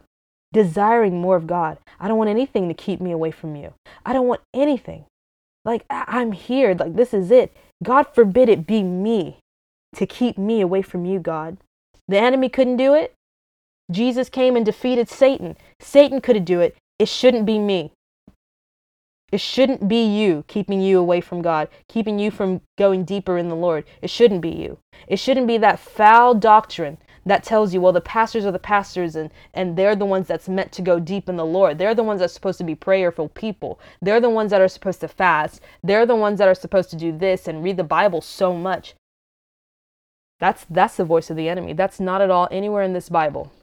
desiring more of God. I don't want anything to keep me away from you. I don't want anything like, I'm here. Like, this is it. God forbid it be me to keep me away from you, God. The enemy couldn't do it. Jesus came and defeated Satan. Satan couldn't do it. It shouldn't be me. It shouldn't be you keeping you away from God, keeping you from going deeper in the Lord. It shouldn't be you. It shouldn't be that foul doctrine that tells you, well, the pastors are the pastors and, and they're the ones that's meant to go deep in the Lord. They're the ones that's supposed to be prayerful people. They're the ones that are supposed to fast. They're the ones that are supposed to do this and read the Bible so much. That's that's the voice of the enemy. That's not at all anywhere in this Bible.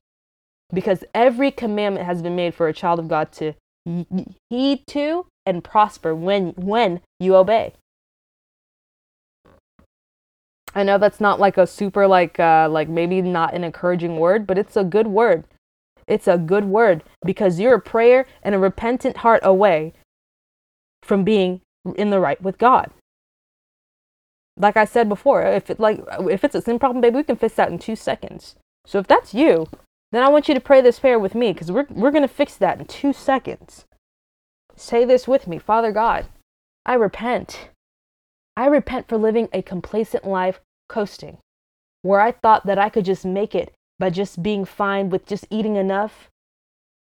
Because every commandment has been made for a child of God to heed to and prosper when when you obey. I know that's not like a super like uh like maybe not an encouraging word, but it's a good word. It's a good word because you're a prayer and a repentant heart away from being in the right with God. Like I said before, if it like if it's a sin problem, baby, we can fix that in two seconds. So if that's you, then I want you to pray this prayer with me because we're we're gonna fix that in two seconds. Say this with me, Father God, I repent. I repent for living a complacent life coasting, where I thought that I could just make it by just being fine with just eating enough,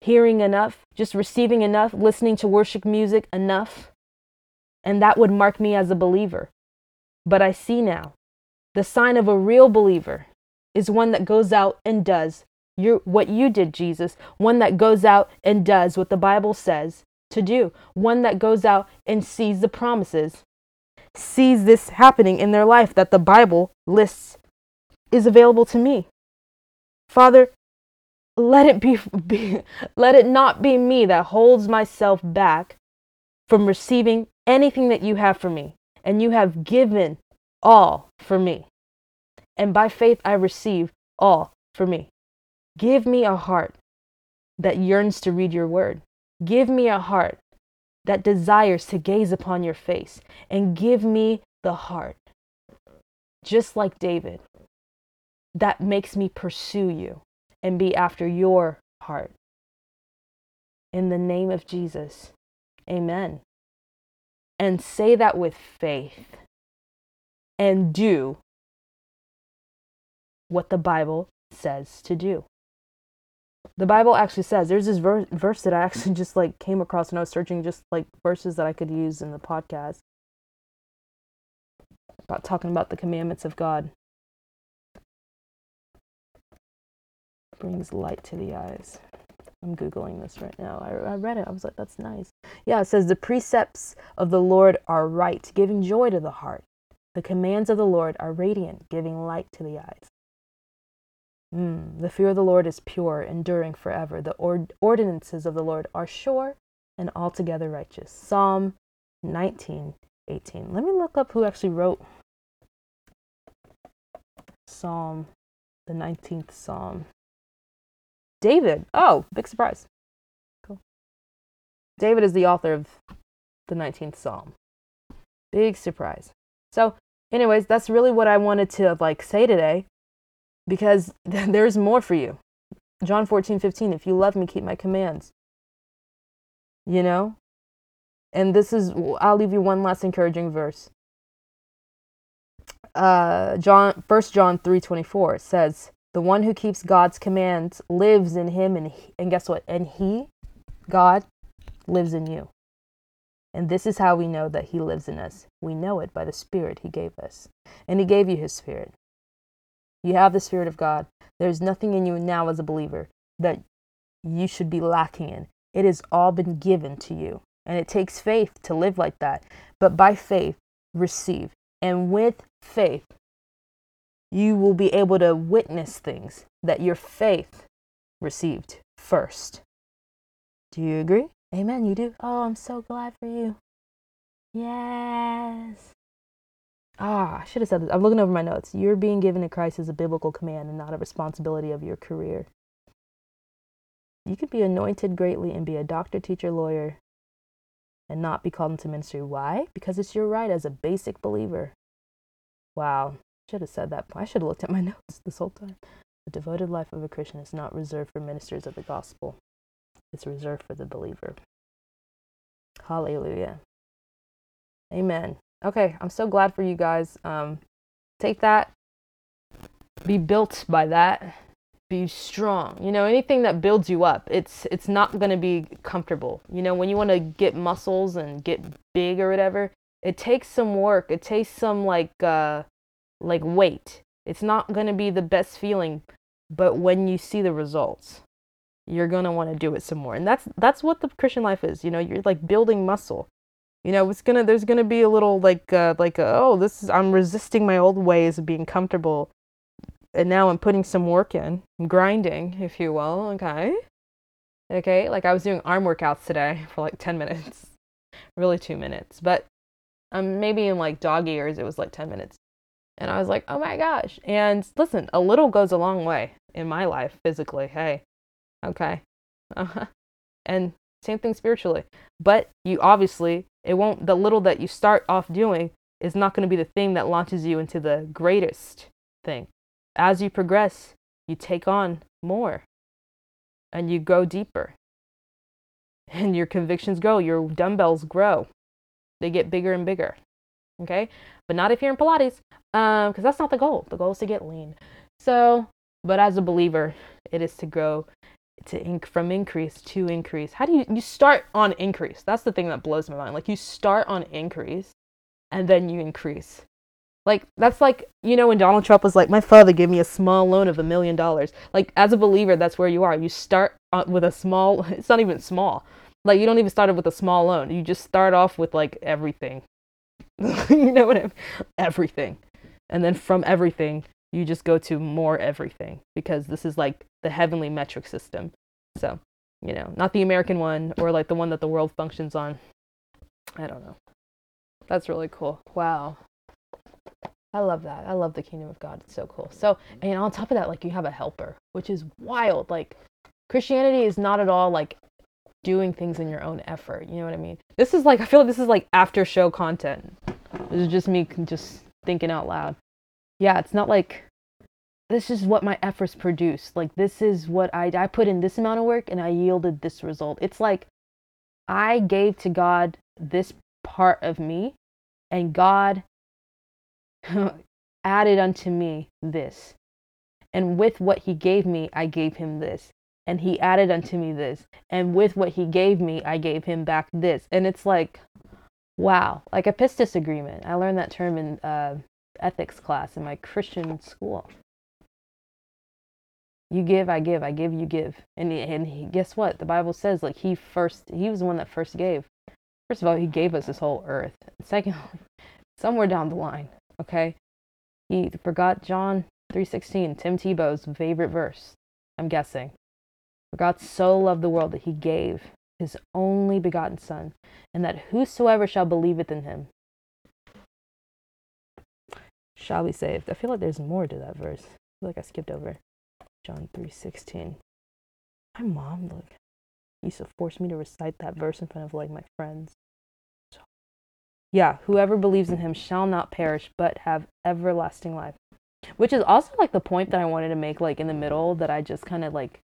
hearing enough, just receiving enough, listening to worship music enough, and that would mark me as a believer. But I see now the sign of a real believer is one that goes out and does your, what you did, Jesus, one that goes out and does what the Bible says to do, one that goes out and sees the promises, sees this happening in their life that the Bible lists is available to me. Father, let it be, be let it not be me that holds myself back from receiving anything that you have for me and you have given all for me. And by faith, I receive all for me. Give me a heart that yearns to read your word. Give me a heart that desires to gaze upon your face. And give me the heart, just like David, that makes me pursue you and be after your heart. In the name of Jesus, amen and say that with faith and do what the Bible says to do. The Bible actually says there's this ver- verse that I actually just like came across when I was searching just like verses that I could use in the podcast about talking about the commandments of God. Brings light to the eyes. I'm Googling this right now. I, I read it. I was like, that's nice. Yeah, it says, The precepts of the Lord are right, giving joy to the heart. The commands of the Lord are radiant, giving light to the eyes. Mm, the fear of the Lord is pure, enduring forever. The ord- ordinances of the Lord are sure and altogether righteous. Psalm 19, 18. Let me look up who actually wrote Psalm, the 19th Psalm. David. Oh, big surprise. Cool. David is the author of the 19th Psalm. Big surprise. So, anyways, that's really what I wanted to like say today because there's more for you. John 14, 15. If you love me, keep my commands. You know? And this is, I'll leave you one last encouraging verse. Uh, John, 1 John 3, 24 says, the one who keeps God's commands lives in him, and, and guess what? And he, God, lives in you. And this is how we know that he lives in us. We know it by the Spirit he gave us. And he gave you his Spirit. You have the Spirit of God. There's nothing in you now as a believer that you should be lacking in. It has all been given to you. And it takes faith to live like that. But by faith, receive. And with faith, you will be able to witness things that your faith received first. Do you agree? Amen. You do? Oh, I'm so glad for you. Yes. Ah, I should have said this. I'm looking over my notes. You're being given to Christ as a biblical command and not a responsibility of your career. You could be anointed greatly and be a doctor, teacher, lawyer, and not be called into ministry. Why? Because it's your right as a basic believer. Wow. Should have said that. I should have looked at my notes this whole time. The devoted life of a Christian is not reserved for ministers of the gospel, it's reserved for the believer. Hallelujah. Amen. Okay, I'm so glad for you guys. Um, take that, be built by that, be strong. You know, anything that builds you up, it's it's not gonna be comfortable. You know, when you want to get muscles and get big or whatever, it takes some work. It takes some like uh, like weight. It's not to be the best feeling, but when you see the results, you're to want to do it some more. And that's that's what the Christian life is. You know, you're like building muscle. You know, it's to there's to be a little like uh, like uh, oh, this is I'm resisting my old ways of being comfortable. And now I'm putting some work in, I'm grinding, if you will, okay? Okay, like I was doing arm workouts today for like 10 minutes. really 2 minutes, but um maybe in like dog ears it was like 10 minutes And I was like, oh my gosh. And listen, a little goes a long way in my life physically. Hey, okay. Uh-huh. And same thing spiritually. But you obviously, it won't, the little that you start off doing is not going to be the thing that launches you into the greatest thing. As you progress, you take on more and you go deeper. And your convictions grow, your dumbbells grow. They get bigger and bigger. Okay? But not if you're in Pilates, Um, because um, that's not the goal. The goal is to get lean. So, but as a believer, it is to grow to inc- from increase to increase. How do you you start on increase? That's the thing that blows my mind. Like you start on increase and then you increase. Like that's like you know when Donald Trump was like, my father gave me a small loan of a million dollars. Like as a believer, that's where you are. You start with a small. It's not even small. Like you don't even start with a small loan. You just start off with like everything. you know what I mean? Everything, and then from everything, you just go to more everything because this is like the heavenly metric system. So you know, not the American one or like the one that the world functions on. I don't know. That's really cool. Wow. I love that. I love the kingdom of God. It's so cool. So, and on top of that, like you have a helper, which is wild. Like Christianity is not at all like doing things in your own effort. You know what I mean? This is like I feel like this is like after show content. This is just me just thinking out loud. Yeah, it's not like this is what my efforts produce. Like this is what I I put in this amount of work and I yielded this result. It's like I gave to God this part of me and God added unto me this. And with what he gave me, I gave him this. And he added unto me this. And with what he gave me, I gave him back this. And it's like, wow, like a pistis agreement. I learned that term in uh, ethics class in my Christian school. You give, I give, I give, you give. And, and he, guess what? The Bible says, like, he first, he was the one that first gave. First of all, he gave us this whole earth. Second, somewhere down the line, Okay? He forgot John 3:16, Tim Tebow's favorite verse. I'm guessing. For God so loved the world that he gave his only begotten son, and that whosoever shall believeth in him shall be saved. I feel like there's more to that verse. I feel like I skipped over John 3:16. My mom like used to force me to recite that verse in front of like my friends. Yeah, whoever believes in him shall not perish, but have everlasting life. Which is also like the point that I wanted to make, like in the middle, that I just kind of like,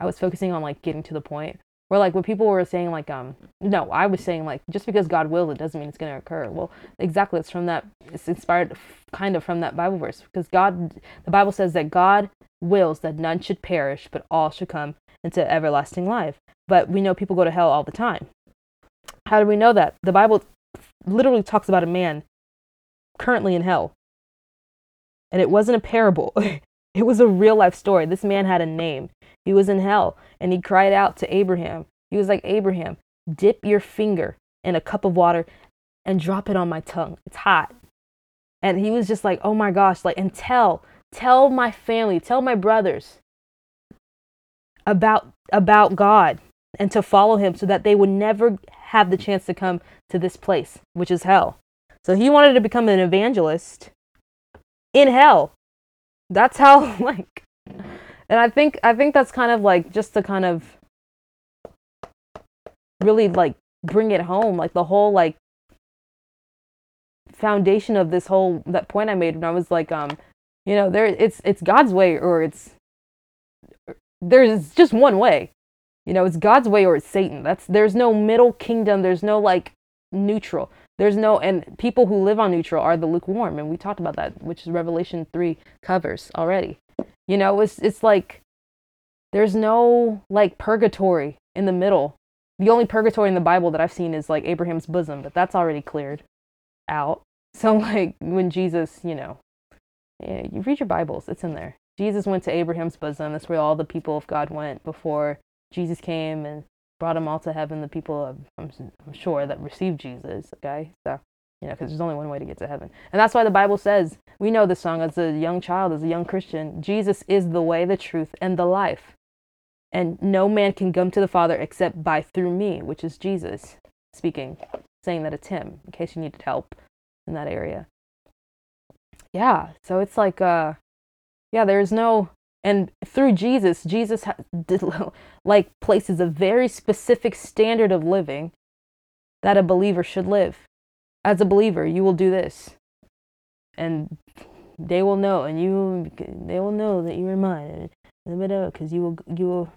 I was focusing on like getting to the point where like when people were saying like, um, no, I was saying like, just because God wills it doesn't mean it's going to occur. Well, exactly. It's from that, it's inspired kind of from that Bible verse because God, the Bible says that God wills that none should perish, but all should come into everlasting life. But we know people go to hell all the time. How do we know that? The Bible literally talks about a man currently in hell. And it wasn't a parable, it was a real life story. This man had a name. He was in hell and he cried out to Abraham. He was like, Abraham, dip your finger in a cup of water and drop it on my tongue. It's hot. And he was just like, oh my gosh, like, and tell, tell my family, tell my brothers about about God and to follow him so that they would never have the chance to come to this place, which is hell. So he wanted to become an evangelist in hell. That's how like and I think I think that's kind of like just to kind of really like bring it home like the whole like foundation of this whole that point I made when I was like um you know there it's it's God's way or it's there's just one way you know, it's God's way or it's Satan. That's there's no middle kingdom. There's no like neutral. There's no and people who live on neutral are the lukewarm, and we talked about that, which is Revelation three covers already. You know, it's it's like there's no like purgatory in the middle. The only purgatory in the Bible that I've seen is like Abraham's bosom, but that's already cleared out. So like when Jesus, you know, yeah, you read your Bibles, it's in there. Jesus went to Abraham's bosom. That's where all the people of God went before Jesus came and brought them all to heaven. The people, I'm, I'm sure, that received Jesus. Okay, so you know, because there's only one way to get to heaven, and that's why the Bible says we know this song as a young child, as a young Christian. Jesus is the way, the truth, and the life, and no man can come to the Father except by through me, which is Jesus speaking, saying that it's Him. In case you needed help in that area. yeah, so it's like, uh, yeah, there's no, and through Jesus, Jesus did, like places a very specific standard of living that a believer should live. As a believer, you will do this, and they will know, and you, they will know that you are mine, because you will, you will.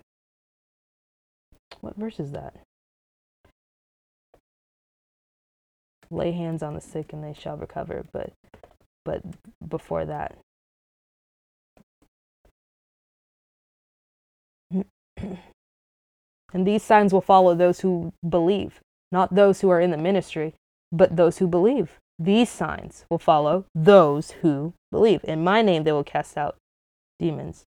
What verse is that? lay hands on the sick and they shall recover but but before that and these signs will follow those who believe not those who are in the ministry but those who believe these signs will follow those who believe in my name they will cast out demons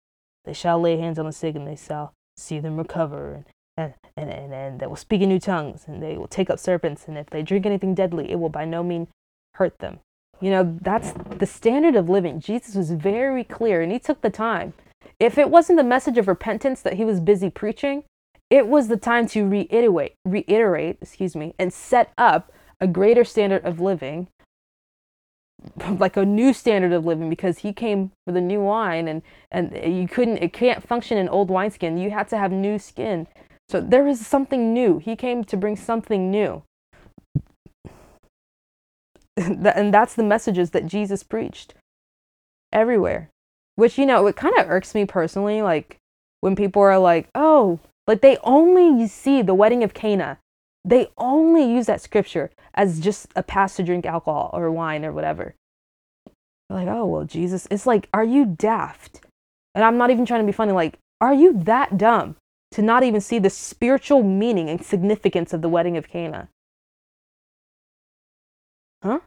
they shall lay hands on the sick and they shall see them recover and and, and, and, they will speak in new tongues, and they will take up serpents, and if they drink anything deadly, it will by no means hurt them. You know, that's the standard of living. Jesus was very clear, and he took the time. If it wasn't the message of repentance that he was busy preaching, it was the time to reiterate, reiterate, excuse me, and set up a greater standard of living, like a new standard of living, because he came with a new wine, and and you couldn't, it can't function in old wineskin. You had to have new skin so there is something new. He came to bring something new. and that's the messages that Jesus preached everywhere. Which, you know, it kind of irks me personally. Like when people are like, oh, like they only see the wedding of Cana. They only use that scripture as just a pass to drink alcohol or wine or whatever. Like, oh, well, Jesus, it's like, are you daft? And I'm not even trying to be funny. Like, are you that dumb to not even see the spiritual meaning and significance of the wedding of Cana. Huh?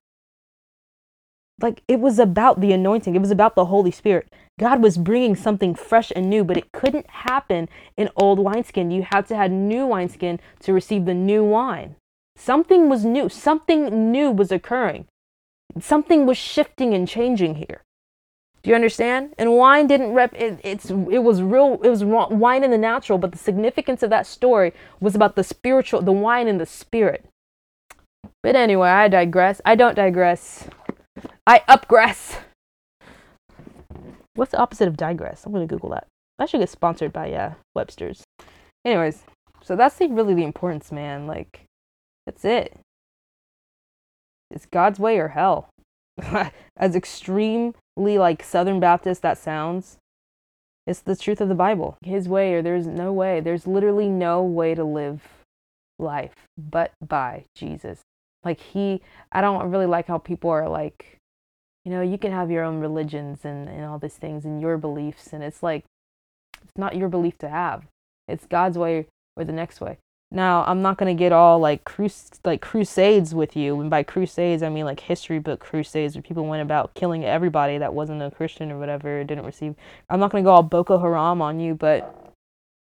Like it was about the anointing, it was about the Holy Spirit. God was bringing something fresh and new, but it couldn't happen in old wineskin. You had to have new wineskin to receive the new wine. Something was new, something new was occurring. Something was shifting and changing here. Do you understand? And wine didn't rep. It, it's it was real. It was wine in the natural, but the significance of that story was about the spiritual, the wine and the spirit. But anyway, I digress. I don't digress. I upgress. What's the opposite of digress? I'm gonna Google that. I should get sponsored by uh, Webster's. Anyways, so that's the, really the importance, man. Like, that's it. It's God's way or hell. as extremely like Southern Baptist that sounds, it's the truth of the Bible. His way, or there's no way. There's literally no way to live life but by Jesus. Like he, I don't really like how people are like, you know, you can have your own religions and, and all these things and your beliefs. And it's like, it's not your belief to have. It's God's way or the next way. Now, I'm not going to get all like crus- like crusades with you. And by crusades, I mean like history book crusades where people went about killing everybody that wasn't a Christian or whatever, didn't receive. I'm not going to go all Boko Haram on you, but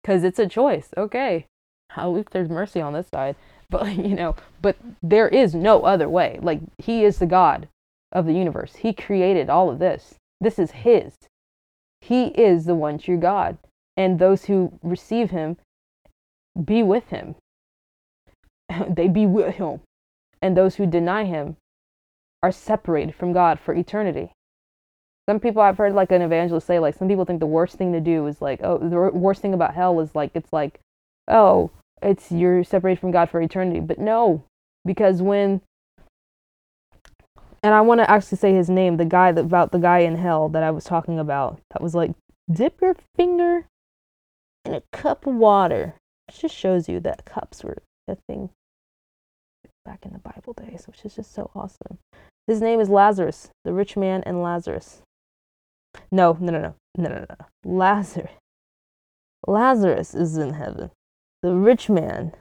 because it's a choice. Okay. At least there's mercy on this side. But, you know, but there is no other way. Like, He is the God of the universe. He created all of this. This is His. He is the one true God. And those who receive Him be with him. they be with him. And those who deny him are separated from God for eternity. Some people I've heard like an evangelist say, like, some people think the worst thing to do is like, oh, the worst thing about hell is like, it's like, oh, it's you're separated from God for eternity. But no, because when, and I want to actually say his name, the guy that, about the guy in hell that I was talking about, that was like, dip your finger in a cup of water it just shows you that cups were a thing back in the Bible days, which is just so awesome. His name is Lazarus, the rich man and Lazarus. No, no, no, no, no, no, no. Lazarus. Lazarus is in heaven. The rich man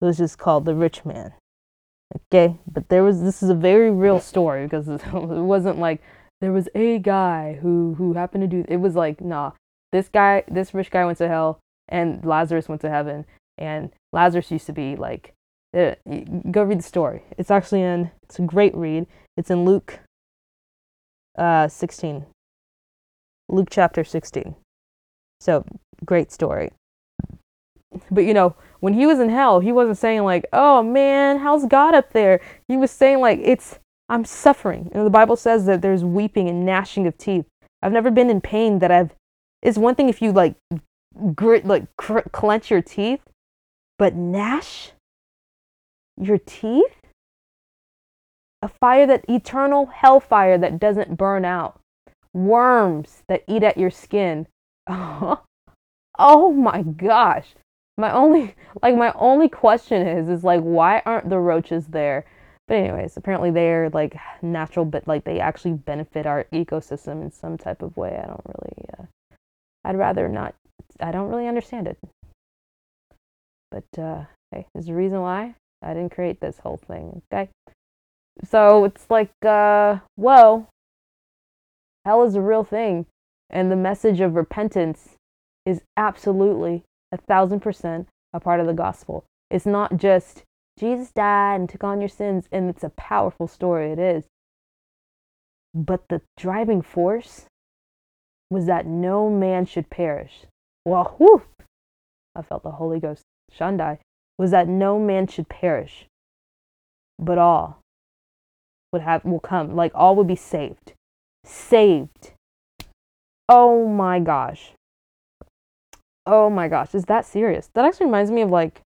was just called the rich man. Okay, but there was this is a very real story because it wasn't like there was a guy who who happened to do it was like nah this guy this rich guy went to hell and Lazarus went to heaven. And Lazarus used to be like, uh, go read the story. It's actually in, it's a great read. It's in Luke uh, 16. Luke chapter 16. So, great story. But you know, when he was in hell, he wasn't saying like, "Oh man, how's God up there?" He was saying like, "It's I'm suffering. Know, the Bible says that there's weeping and gnashing of teeth. I've never been in pain that I've. It's one thing if you like grit, like cr- clench your teeth, but gnash your teeth? A fire that eternal hellfire that doesn't burn out. Worms that eat at your skin. oh my gosh. My only like my only question is is like why aren't the roaches there? But anyways, apparently they're like natural, but like they actually benefit our ecosystem in some type of way. I don't really. Uh, I'd rather not. I don't really understand it. But uh, hey, there's a reason why I didn't create this whole thing. Okay, so it's like, uh, whoa, hell is a real thing, and the message of repentance is absolutely a thousand percent a part of the gospel. It's not just Jesus died and took on your sins, and it's a powerful story, it is. But the driving force was that no man should perish. Well, whew, I felt the Holy Ghost. Shandai was that no man should perish, but all would have will come, like all would be saved. Saved. Oh my gosh. Oh my gosh, is that serious? That actually reminds me of like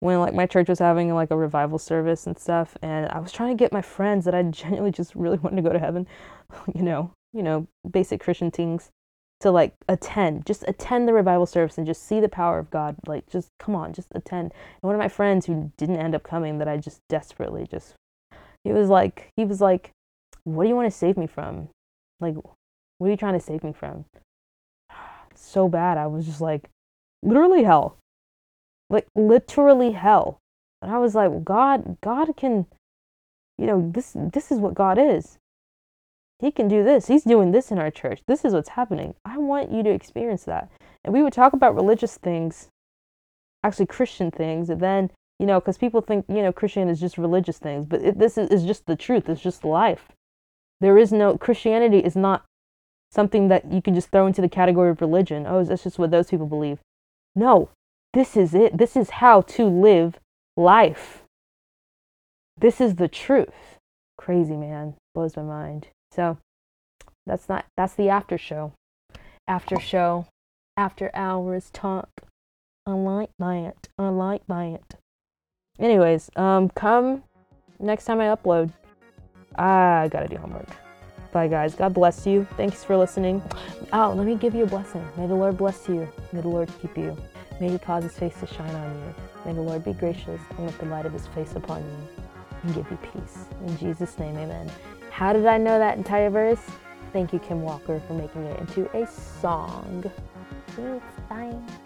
when like my church was having like a revival service and stuff and I was trying to get my friends that I genuinely just really wanted to go to heaven, you know, you know, basic Christian things to like attend, just attend the revival service and just see the power of God. Like just come on, just attend. And one of my friends who didn't end up coming that I just desperately just he was like he was like, What do you want to save me from? Like what are you trying to save me from? So bad. I was just like, literally hell like literally hell. And I was like, God, God can, you know, this this is what God is. He can do this. He's doing this in our church. This is what's happening. I want you to experience that. And we would talk about religious things, actually Christian things, and then you know, because people think you know Christian is just religious things, but it, this is, is just the truth. It's just life. There is no Christianity is not something that you can just throw into the category of religion. Oh, that's just what those people believe. No, this is it. This is how to live life. This is the truth. Crazy, man. Blows my mind. So that's not that's the after show. After show. After hours talk. I like that. I like that. Anyways, um come next time I upload. I gotta do homework. Bye guys. God bless you. Thanks for listening. Oh, let me give you a blessing. May the Lord bless you. May the Lord keep you. May he cause his face to shine on you. May the Lord be gracious and lift the light of his face upon you and give you peace. In Jesus' name, amen. How did I know that entire verse? Thank you, Kim Walker, for making it into a song. Thanks. Bye.